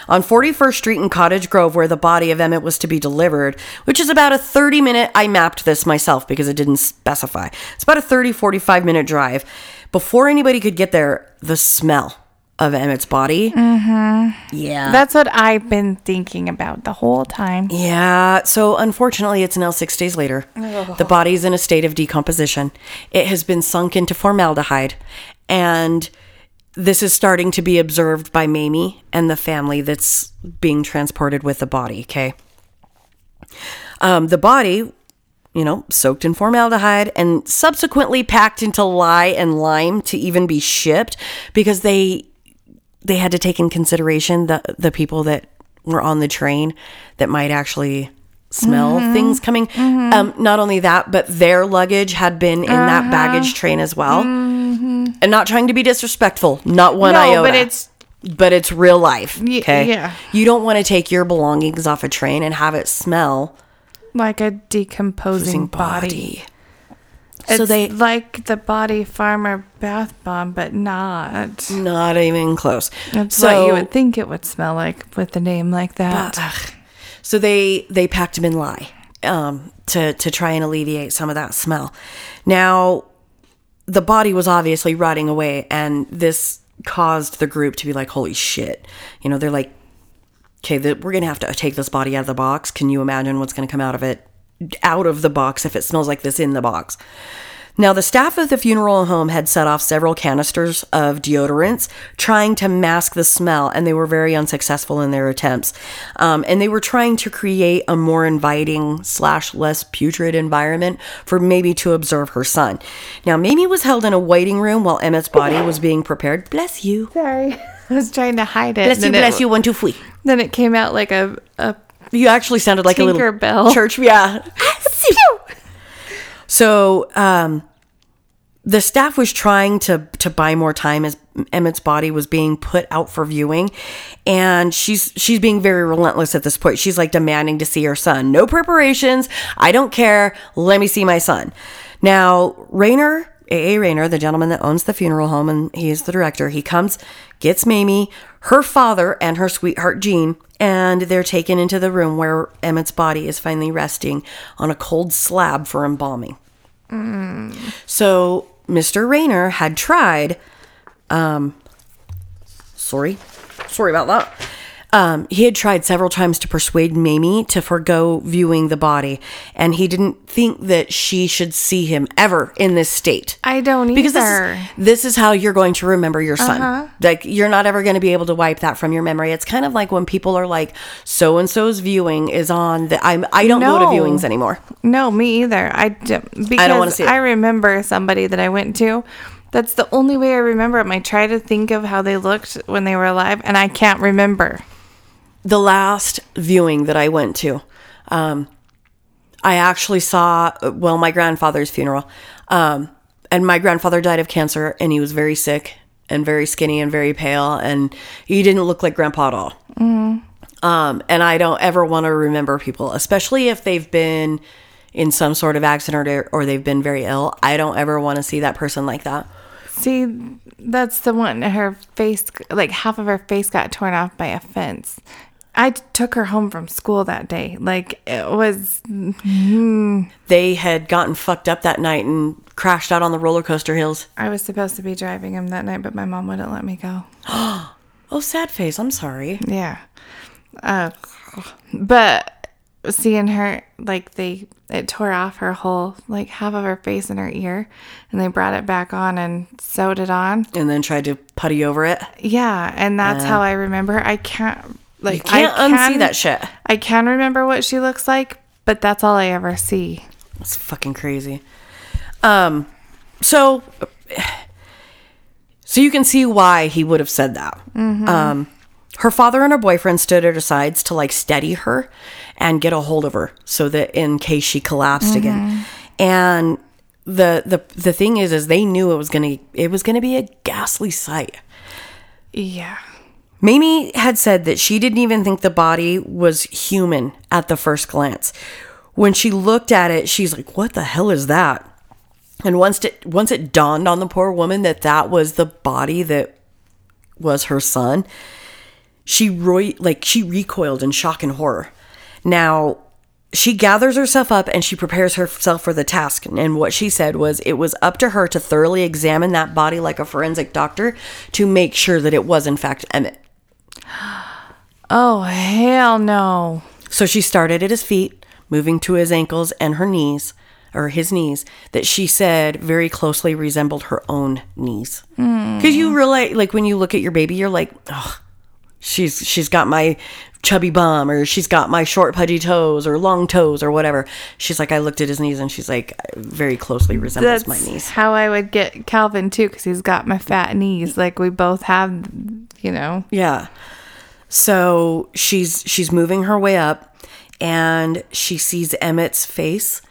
On 41st Street in Cottage Grove, where the body of Emmett was to be delivered, which is about a 30 minute, I mapped this myself because it didn't specify. It's about a 30, 45 minute drive. Before anybody could get there, the smell of Emmett's body. Mm-hmm. Yeah. That's what I've been thinking about the whole time. Yeah, so unfortunately, it's now six days later. The body's in a state of decomposition. It has been sunk into formaldehyde, and this is starting to be observed by Mamie and the family that's being transported with the body. Okay. Um, the body, you know, soaked in formaldehyde and subsequently packed into lye and lime to even be shipped because they they had to take in consideration the the people that were on the train that might actually smell mm-hmm. things coming. Mm-hmm. Um, not only that, but their luggage had been in that uh-huh. baggage train as well. Mm-hmm. And not trying to be disrespectful, not one No, iota. but it's- but it's real life. Y- Okay, yeah. You don't want to take your belongings off a train and have it smell Like a decomposing body. So It's they like the body farmer bath bomb, but not. not even close. That's so what you would think it would smell like with a name like that. Ugh. So they they packed him in lye um, to to try and alleviate some of that smell. Now, the body was obviously rotting away, and this caused the group to be like, "Holy shit!" You know, they're like, "Okay, the, we're gonna have to take this body out of the box. Can you imagine what's gonna come out of it?" Out of the box if it smells like this in the box. Now, the staff of the funeral home had set off several canisters of deodorants trying to mask the smell, and they were very unsuccessful in their attempts. Um, and they were trying to create a more inviting slash less putrid environment for Mamie to observe her son. Now, Mamie was held in a waiting room while Emmett's body was being prepared. Bless you. Sorry. [laughs] I was trying to hide it. Bless you, bless it, you, one, two, three. Then it came out like a, a You actually sounded like a little Tinkerbell. church. Yeah. so um, the staff was trying to to buy more time as Emmett's body was being put out for viewing, and she's she's being very relentless at this point. She's like demanding to see her son. No preparations. I don't care. Let me see my son. Now Rayner. A.A. Rayner, the gentleman that owns the funeral home, and he is the director. He comes, gets Mamie, her father, and her sweetheart Gene, and they're taken into the room where Emmett's body is finally resting on a cold slab for embalming. So Mr. Rayner had tried, um, sorry, sorry about that. Um, he had tried several times to persuade Mamie to forego viewing the body, and he didn't think that she should see him ever in this state. I don't either. Because this is, this is how you're going to remember your son. Like, you're not ever going to be able to wipe that from your memory. It's kind of like when people are like, so and so's viewing is on the. I'm, I don't go to viewings anymore. No, me either. I d- because wanna see it. I remember somebody that I went to. That's the only way I remember them. I try to think of how they looked when they were alive, and I can't remember. The last viewing that I went to, um, I actually saw, well, my grandfather's funeral. Um, and my grandfather died of cancer, and he was very sick and very skinny and very pale, and he didn't look like grandpa at all. Um, and I don't ever want to remember people, especially if they've been in some sort of accident or, or they've been very ill. I don't ever want to see that person like that. See, that's the one. Her face, like half of her face, got torn off by a fence. I took her home from school that day. Like it was. They had gotten fucked up that night and crashed out on the roller coaster hills. I was supposed to be driving him that night, but my mom wouldn't let me go. [gasps] Oh, sad face. I'm sorry. Yeah. Uh, but seeing her, like, they, it tore off her whole, like, half of her face and her ear, and they brought it back on and sewed it on. And then tried to putty over it. Yeah. And that's how I remember. I can't, like, You can't I unsee that shit. I can remember what she looks like, but that's all I ever see. It's fucking crazy. Um, so, so you can see why he would have said that. Um, her father and her boyfriend stood at her sides to like steady her and get a hold of her so that in case she collapsed again. And the the the thing is, is they knew it was gonna it was gonna be a ghastly sight. Yeah. Mamie had said that she didn't even think the body was human at the first glance. When she looked at it, she's like, "What the hell is that?" And once it once it dawned on the poor woman that that was the body that was her son, she roi- like she recoiled in shock and horror. Now, she gathers herself up and she prepares herself for the task. And what she said was it was up to her to thoroughly examine that body like a forensic doctor to make sure that it was in fact Emmett. [gasps] Oh, hell no. So she started at his feet, moving to his ankles and her knees, or his knees, that she said very closely resembled her own knees. Hmm. Because you realize, like, when you look at your baby, you're like, oh, she's she's got my chubby bum, or she's got my short pudgy toes, or long toes, or whatever. She's like, I looked at his knees, and she's like, very closely resembles That's my knees. how I would get Calvin too, because he's got my fat knees. Like we both have, you know. Yeah. So she's she's moving her way up and she sees Emmett's face.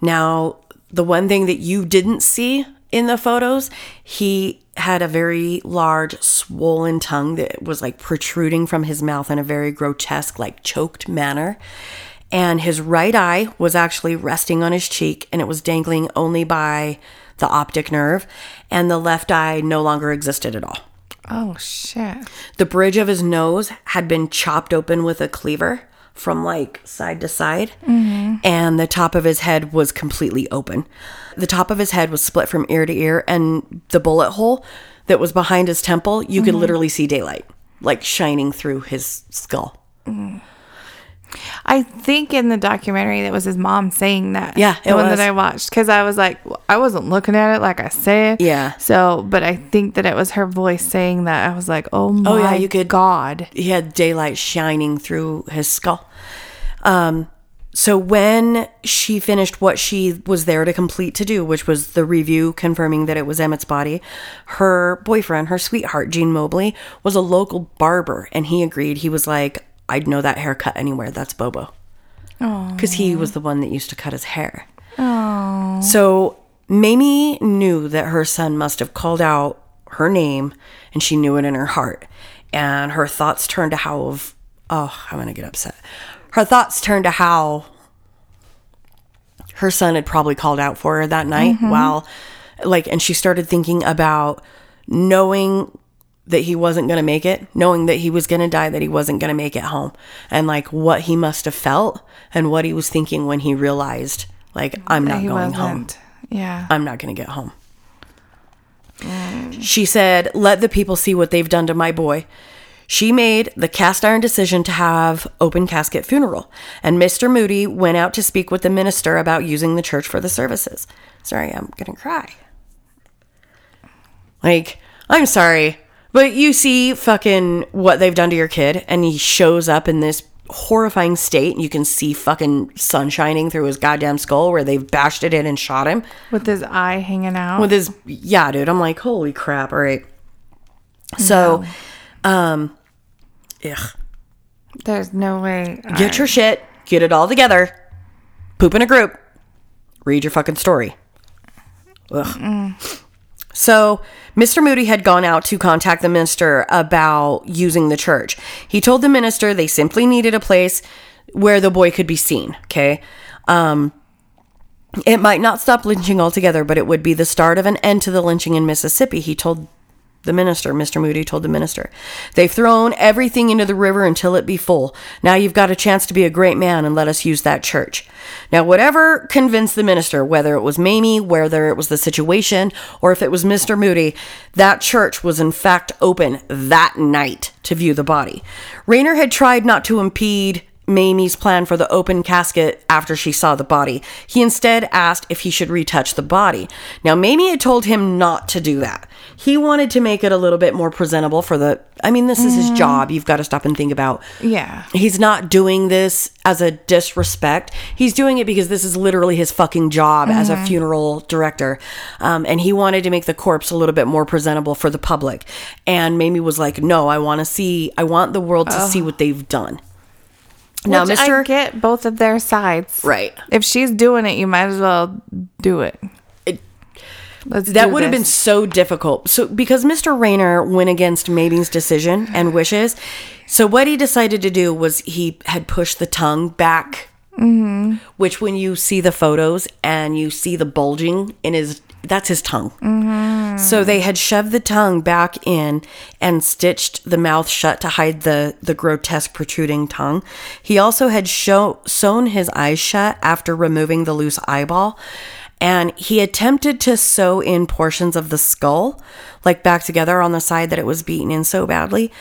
Now, the one thing that you didn't see in the photos, he had a very large swollen tongue that was like protruding from his mouth in a very grotesque like choked manner. And his right eye was actually resting on his cheek and it was dangling only by the optic nerve and the left eye no longer existed at all. Oh shit. The bridge of his nose had been chopped open with a cleaver from like side to side, mm-hmm. and the top of his head was completely open. The top of his head was split from ear to ear, and the bullet hole that was behind his temple, you could mm-hmm. literally see daylight like shining through his skull. Mm. I think in the documentary that was his mom saying that. Yeah, the one was. that I watched because I was like, I wasn't looking at it like I said. Yeah. So, but I think that it was her voice saying that. I was like, oh my oh yeah, you could- God. he had daylight shining through his skull. Um, so when she finished what she was there to complete to do, which was the review confirming that it was Emmett's body, her boyfriend, her sweetheart, Gene Mobley, was a local barber, and he agreed. He was like, "I'd know that haircut anywhere. That's Bobo." Because he was the one that used to cut his hair. So Mamie knew that her son must have called out her name and she knew it in her heart. And her thoughts turned to how of oh, I'm gonna get upset. Her thoughts turned to how her son had probably called out for her that night mm-hmm. while like and she started thinking about knowing that he wasn't going to make it, knowing that he was going to die, that he wasn't going to make it home, and like what he must have felt and what he was thinking when he realized, like, I'm not going home. wasn't. Yeah. I'm not going to get home. Mm. She said, Let the people see what they've done to my boy. She made the cast iron decision to have open casket funeral, and Mr. Mooty went out to speak with the minister about using the church for the services. Sorry, I'm gonna cry. Like, I'm sorry, but you see fucking what they've done to your kid, and he shows up in this horrifying state, and you can see fucking sun shining through his goddamn skull where they've bashed it in and shot him. With his eye hanging out. with his yeah dude. I'm like holy crap. All right. So um ugh. There's no way. get your shit. Get it all together. Poop in a group. Read your fucking story. Ugh. So, Mr. Mooty had gone out to contact the minister about using the church. He told the minister they simply needed a place where the boy could be seen. Okay. Um, it might not stop lynching altogether, but it would be the start of an end to the lynching in Mississippi, he told the minister. Mr. Mooty told the minister. They've thrown everything into the river until it be full. Now you've got a chance to be a great man and let us use that church. Now, whatever convinced the minister, whether it was Mamie, whether it was the situation, or if it was Mr. Mooty, that church was in fact open that night to view the body. Rayner had tried not to impede Mamie's plan for the open casket after she saw the body. He instead asked if he should retouch the body. Now, Mamie had told him not to do that. He wanted to make it a little bit more presentable for the. I mean, this is his job. You've got to stop and think about. Yeah. He's not doing this as a disrespect. He's doing it because this is literally his fucking job as a funeral director. Um, and he wanted to make the corpse a little bit more presentable for the public. And Mamie was like, no, I want to see, I want the world to see what they've done. Now, Which Mr. I get both of their sides. Right. If she's doing it, you might as well do it. Let's that would have been so difficult. So because Mr. Rayner went against Mamie's decision and wishes, so what he decided to do was he had pushed the tongue back, Mm-hmm. which when you see the photos and you see the bulging in his, that's his tongue. Mm-hmm. So they had shoved the tongue back in and stitched the mouth shut to hide the the grotesque protruding tongue. He also had show, sewn his eyes shut after removing the loose eyeball. And he attempted to sew in portions of the skull, like back together on the side that it was beaten in so badly.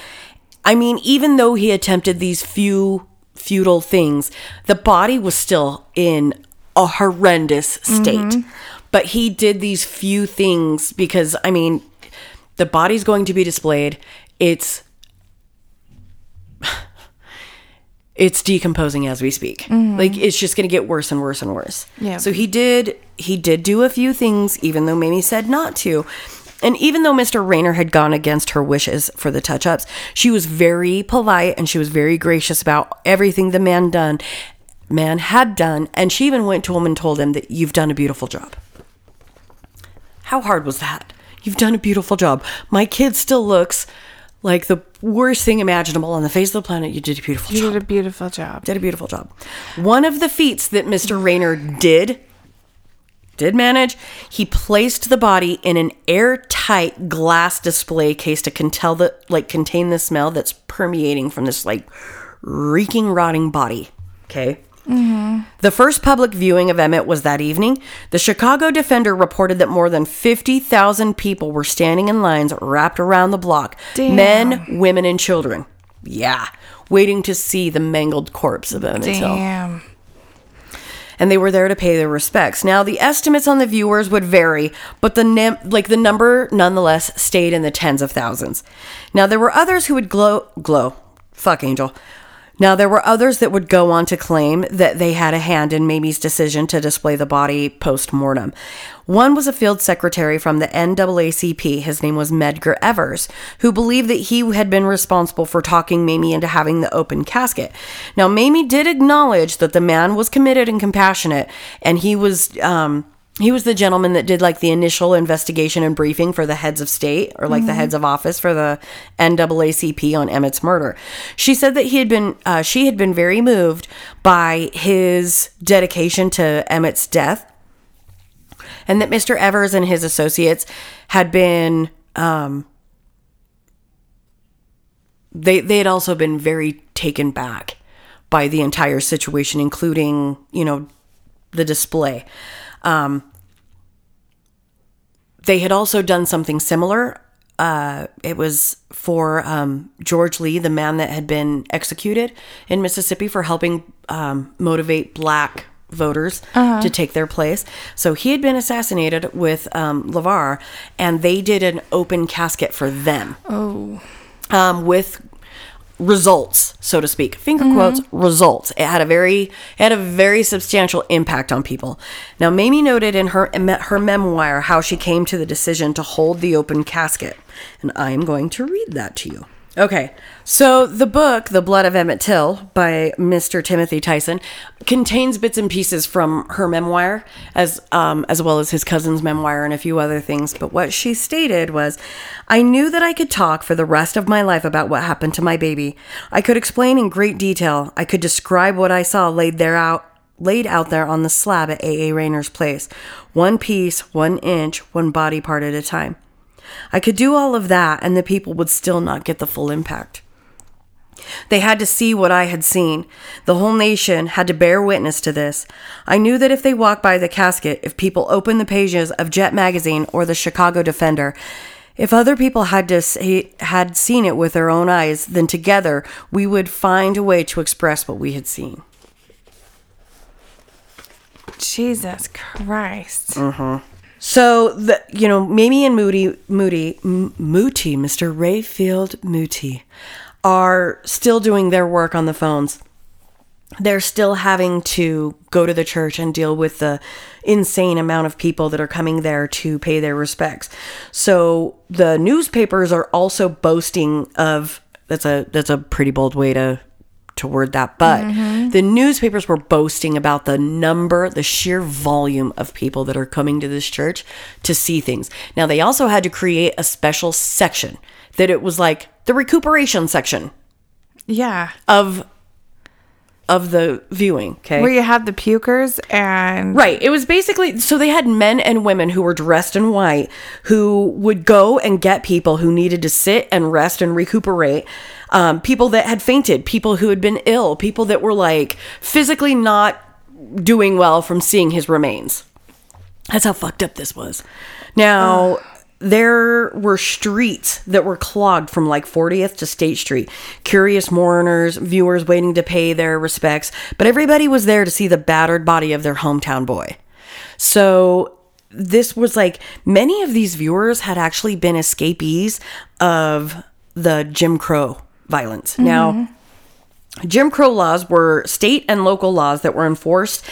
I mean, even though he attempted these few futile things, the body was still in a horrendous state. Mm-hmm. But he did these few things because, I mean, the body's going to be displayed. It's it's decomposing as we speak. Mm-hmm. Like it's just going to get worse and worse and worse. Yeah. So he did he did do a few things even though Mamie said not to. And even though Mr. Rayner had gone against her wishes for the touch-ups, she was very polite and she was very gracious about everything the man done man had done and she even went to him and told him that you've done a beautiful job. How hard was that? You've done a beautiful job. My kid still looks like the worst thing imaginable on the face of the planet. You did a beautiful You job. did a beautiful job. Did a beautiful job. One of the feats that Mr. Rayner did did manage, he placed the body in an airtight glass display case to contain the like contain the smell that's permeating from this like reeking rotting body. Okay. Mm-hmm. The first public viewing of Emmett was that evening. The Chicago Defender reported that more than 50,000 people were standing in lines wrapped around the block Damn. men, women, and children. Yeah, waiting to see the mangled corpse of Emmett Till Damn. and they were there to pay their respects. Now, the estimates on the viewers would vary, but the num- like the number nonetheless stayed in the tens of thousands. Now, there were others who would glow glow. Fuck Angel. Now, there were others that would go on to claim that they had a hand in Mamie's decision to display the body post mortem. One was a field secretary from the NAACP. His name was Medgar Evers, who believed that he had been responsible for talking Mamie into having the open casket. Now, Mamie did acknowledge that the man was committed and compassionate, and he was um, he was the gentleman that did like the initial investigation and briefing for the heads of state or like the heads of office for the NAACP on Emmett's murder. She said that he had been uh, she had been very moved by his dedication to Emmett's death and that Mr. Evers and his associates had been um, they they had also been very taken back by the entire situation, including you know the display. Um, they had also done something similar uh, it was for um, George Lee, the man that had been executed in Mississippi for helping um, motivate black voters to take their place. So he had been assassinated with um, LeVar, and they did an open casket for them Oh. um, with results, so to speak. Finger mm-hmm. quotes results. It had a very it had a very substantial impact on people. Now, Mamie noted in her her memoir how she came to the decision to hold the open casket, and I am going to read that to you. Okay, so the book, The Blood of Emmett Till by Mr. Timothy Tyson, contains bits and pieces from her memoir, as um, as well as his cousin's memoir and a few other things. But what she stated was, "I knew that I could talk for the rest of my life about what happened to my baby. I could explain in great detail. I could describe what I saw laid there out." Laid out there on the slab at A.A. Rayner's place, one piece, one inch, one body part at a time. I could do all of that, and the people would still not get the full impact. They had to see what I had seen. The whole nation had to bear witness to this. I knew that if they walked by the casket, if people opened the pages of Jet magazine or the Chicago Defender, if other people had to say, had seen it with their own eyes, then together we would find a way to express what we had seen. Jesus Christ. Mm-hmm. So the you know Mamie and Mooty Mooty M- Mooty Mr. Rayfield Mooty are still doing their work on the phones. They're still having to go to the church and deal with the insane amount of people that are coming there to pay their respects. So the newspapers are also boasting of that's a that's a pretty bold way to to word that, but mm-hmm. the newspapers were boasting about the number, the sheer volume of people that are coming to this church to see things. Now, they also had to create a special section that it was like the recuperation section Yeah. of of the viewing, okay? Where you have the pukers and Right. It was basically so they had men and women who were dressed in white who would go and get people who needed to sit and rest and recuperate. Um, people that had fainted, people who had been ill, people that were like physically not doing well from seeing his remains. That's how fucked up this was. Now, there were streets that were clogged from like 40th to State Street. Curious mourners, viewers waiting to pay their respects, but everybody was there to see the battered body of their hometown boy. So, this was like many of these viewers had actually been escapees of the Jim Crow violence. Mm-hmm. Now, Jim Crow laws were state and local laws that were enforced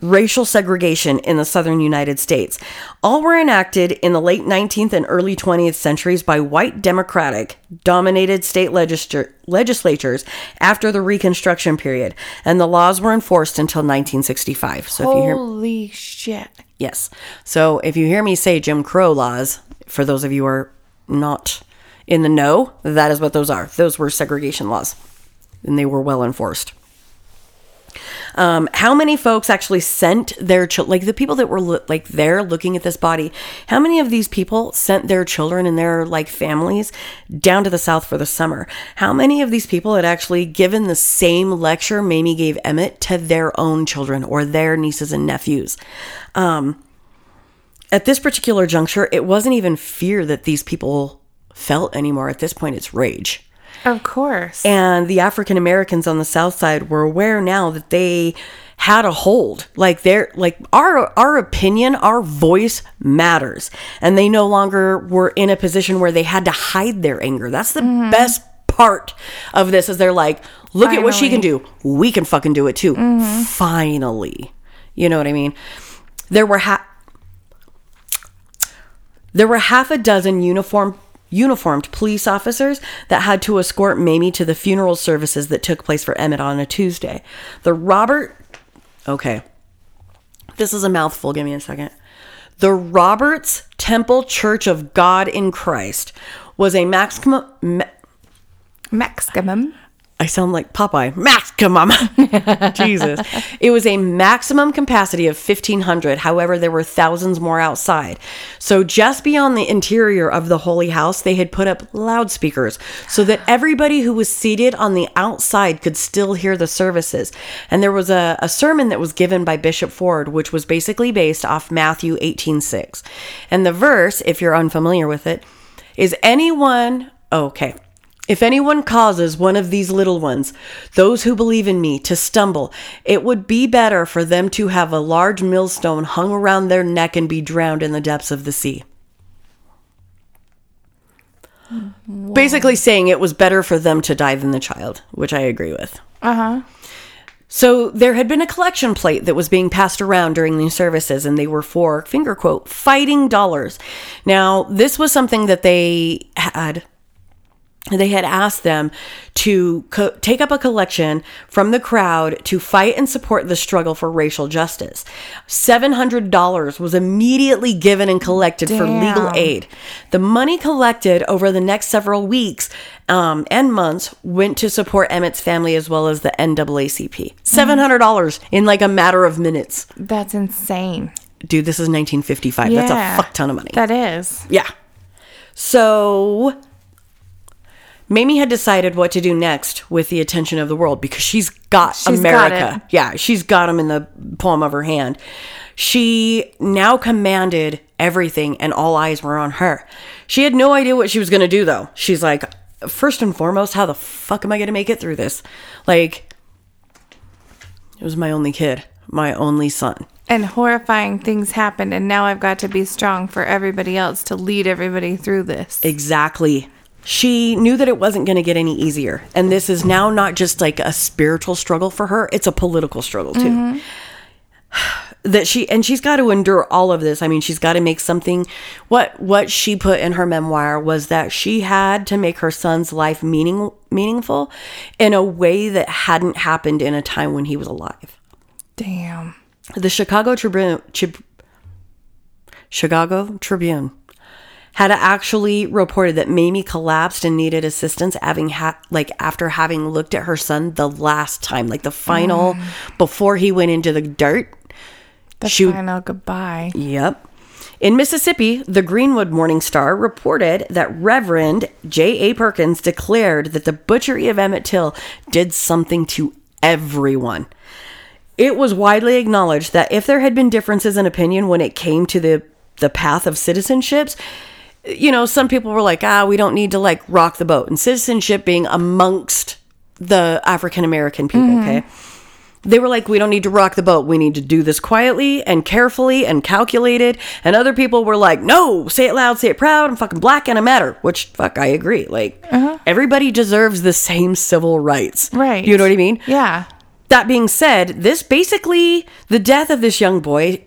racial segregation in the southern United States. All were enacted in the late 19th and early 20th centuries by white Democratic dominated state legisl- legislatures after the Reconstruction period, and the laws were enforced until 1965. So if you hear holy shit. Yes. So if you hear me say Jim Crow laws, for those of you who are not in the know, that is what those are. Those were segregation laws, and they were well enforced. Um, how many folks actually sent their children, like the people that were lo- like there looking at this body? How many of these people sent their children and their like families down to the south for the summer? How many of these people had actually given the same lecture Mamie gave Emmett to their own children or their nieces and nephews? Um, at this particular juncture, it wasn't even fear that these people felt anymore. At this point, it's rage. Of course. And the African Americans on the South Side were aware now that they had a hold. Like they're like our our opinion, our voice matters. And they no longer were in a position where they had to hide their anger. That's the mm-hmm. best part of this is they're like, look at what she can do. We can fucking do it too. Mm-hmm. Finally. You know what I mean? There were ha- there were half a dozen uniform uniformed police officers that had to escort Mamie to the funeral services that took place for Emmett on a Tuesday. The Robert Okay. This is a mouthful. Give me a second. The Roberts Temple Church of God in Christ was a maximum ma- Maximum. I sound like Popeye. Maximum. [laughs] Jesus. It was a maximum capacity of 1,500. However, there were thousands more outside. So, just beyond the interior of the Holy House, they had put up loudspeakers so that everybody who was seated on the outside could still hear the services. And there was a, a sermon that was given by Bishop Ford, which was basically based off Matthew 18 6. And the verse, if you're unfamiliar with it, Is anyone oh, okay? If anyone causes one of these little ones, those who believe in me, to stumble, it would be better for them to have a large millstone hung around their neck and be drowned in the depths of the sea. Basically, saying it was better for them to die than the child, which I agree with. Uh huh. So there had been a collection plate that was being passed around during these services, and they were for finger quote fighting dollars. Now, this was something that they had. They had asked them to co- take up a collection from the crowd to fight and support the struggle for racial justice. $700 was immediately given and collected for legal aid. The money collected over the next several weeks um, and months went to support Emmett's family as well as the NAACP. $700 in like a matter of minutes. That's insane. Dude, this is 1955. That's a fuck ton of money. That is. yeah. So Mamie had decided what to do next with the attention of the world because she's got She's got America. yeah, she's got them in the palm of her hand. She now commanded everything and all eyes were on her. She had no idea what she was going to do though. She's like, first and foremost, how the fuck am I going to make it through this? Like, it was my only kid, my only son. And horrifying things happened, and now I've got to be strong for everybody else to lead everybody through this. Exactly. She knew that it wasn't going to get any easier. And this is now not just like a spiritual struggle for her, it's a political struggle too. [sighs] That she and she's got to endure all of this. I mean, she's got to make something what what she put in her memoir was that she had to make her son's life meaning meaningful in a way that hadn't happened in a time when he was alive. Damn. The Chicago Tribune, Chib- Chicago Tribune had actually reported that Mamie collapsed and needed assistance having ha- like after having looked at her son the last time, like the final mm. before he went into the dirt. The She- final goodbye. Yep. In Mississippi, the Greenwood Morning Star reported that Reverend J.A. Perkins declared that the butchery of Emmett Till did something to everyone. It was widely acknowledged that if there had been differences in opinion when it came to the, the path of citizenships, you know, some people were like, ah, we don't need to like rock the boat. And citizenship being amongst the African American people, okay? They were like, we don't need to rock the boat. We need to do this quietly and carefully and calculated. And other people were like, no, say it loud, say it proud. I'm fucking black and I matter. Which, fuck, I agree. Like, everybody deserves the same civil rights. Right. You know what I mean? Yeah. That being said, this basically, the death of this young boy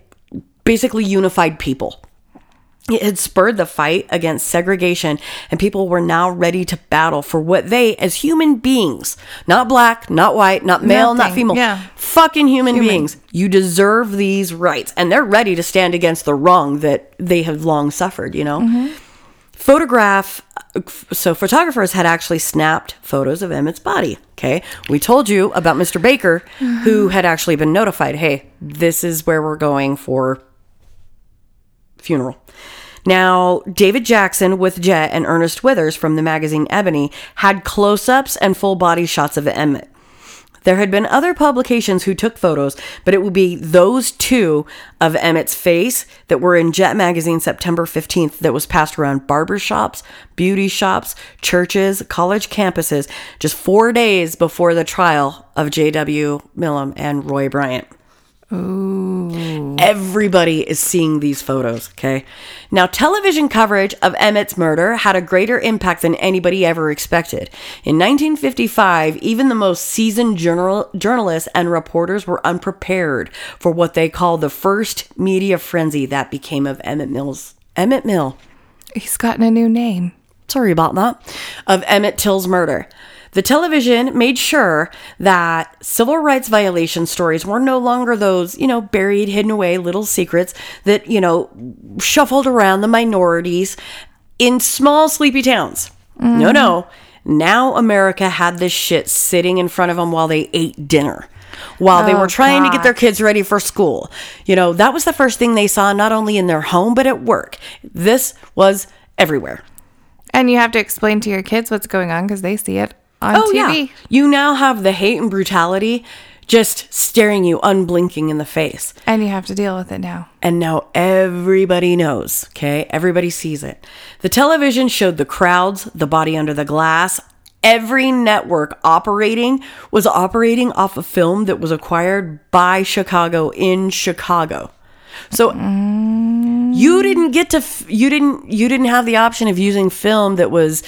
basically unified people. It had spurred the fight against segregation, and people were now ready to battle for what they, as human beings, not black, not white, not male, not female, yeah. fucking human, beings, you deserve these rights. And they're ready to stand against the wrong that they have long suffered, you know? Mm-hmm. Photograph, so photographers had actually snapped photos of Emmett's body. Okay. We told you about Mr. Baker, [sighs] who had actually been notified hey, this is where we're going for funeral. Now, David Jackson with Jet and Ernest Withers from the magazine Ebony had close ups and full body shots of Emmett. There had been other publications who took photos, but it would be those two of Emmett's face that were in Jet magazine September 15th that was passed around barbershops, beauty shops, churches, college campuses just four days before the trial of J.W. Milam and Roy Bryant. Everybody is seeing these photos, okay? Now, television coverage of Emmett's murder had a greater impact than anybody ever expected. In 1955, even the most seasoned journal- journalists and reporters were unprepared for what they called the first media frenzy that became of Emmett Mill's Emmett Mill. He's gotten a new name. Sorry about that. Of Emmett Till's murder. The television made sure that civil rights violation stories were no longer those, you know, buried, hidden away little secrets that, you know, shuffled around the minorities in small, sleepy towns. No, mm-hmm. no. Now America had this shit sitting in front of them while they ate dinner. While they Oh, were trying to get their kids ready for school. You know, that was the first thing they saw, not only in their home, but at work. This was everywhere. And you have to explain to your kids what's going on because they see it on Oh TV. yeah. You now have the hate and brutality just staring you unblinking in the face. And you have to deal with it now. And now everybody knows, okay? Everybody sees it. The television showed the crowds, the body under the glass. Every network operating was operating off a film that was acquired by Chicago in Chicago. So you didn't get to f- you didn't you didn't have the option of using film that was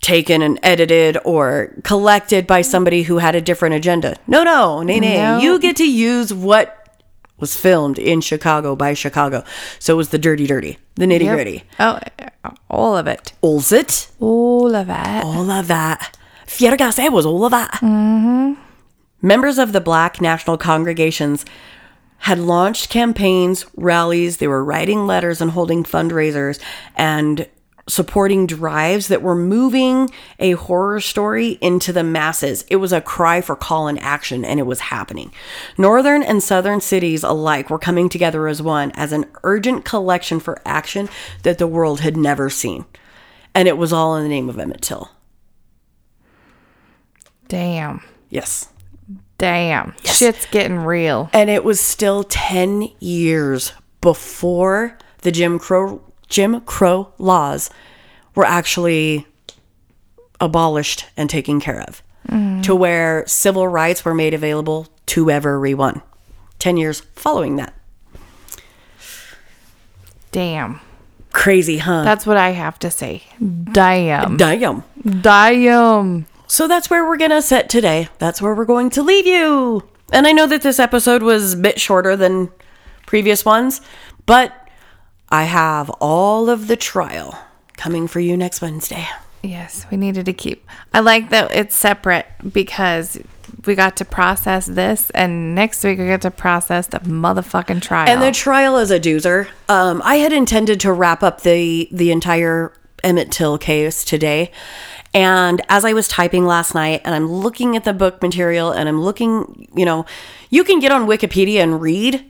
taken and edited or collected by somebody who had a different agenda. No, no, nay, nay. No. You get to use what was filmed in Chicago by Chicago. So it was the dirty, dirty, the nitty Yep. gritty. Oh, uh, all of it. All's it? All of it. All of that. Fierga say was all of that. Mm-hmm. Members of the Black National Congregations had launched campaigns, rallies, they were writing letters and holding fundraisers and supporting drives that were moving a horror story into the masses. It was a cry for call and action, and it was happening. Northern and southern cities alike were coming together as one, as an urgent collection for action that the world had never seen. And it was all in the name of Emmett Till. Damn. Yes. Damn. Shit's getting real. and it was still 10 years before the Jim Crow Jim Crow laws were actually abolished and taken care of mm. to where civil rights were made available to everyone 10 years following that Damn. crazy huh That's what I have to say. Damn. damn Damn. so that's where we're gonna set today that's where we're going to leave you and i know that this episode was a bit shorter than previous ones but i have all of the trial coming for you next wednesday Yes, we needed to keep. I like that it's separate because we got to process this, and next week we get to process the motherfucking trial. And the trial is a doozer. Um, I had intended to wrap up the the entire Emmett Till case today, and as I was typing last night, and I'm looking at the book material, and I'm looking, you know, you can get on Wikipedia and read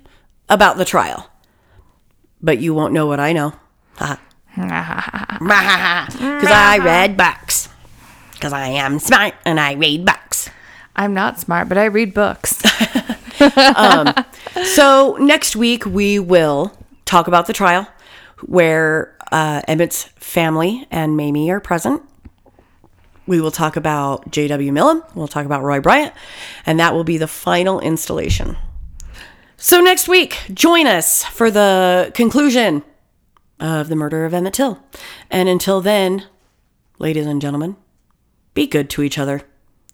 about the trial, but you won't know what I know, [laughs] because I read books, because I am smart and I read books. I'm not smart, but I read books. [laughs] So next week we will talk about the trial where uh, Emmett's family and Mamie are present. We will talk about J.W. Milam. We'll talk about Roy Bryant, and that will be the final installation. So next week, join us for the conclusion of the murder of Emmett Till. And until then, ladies and gentlemen, be good to each other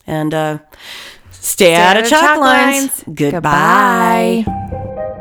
and uh, stay, out of chalk lines. Goodbye. Goodbye.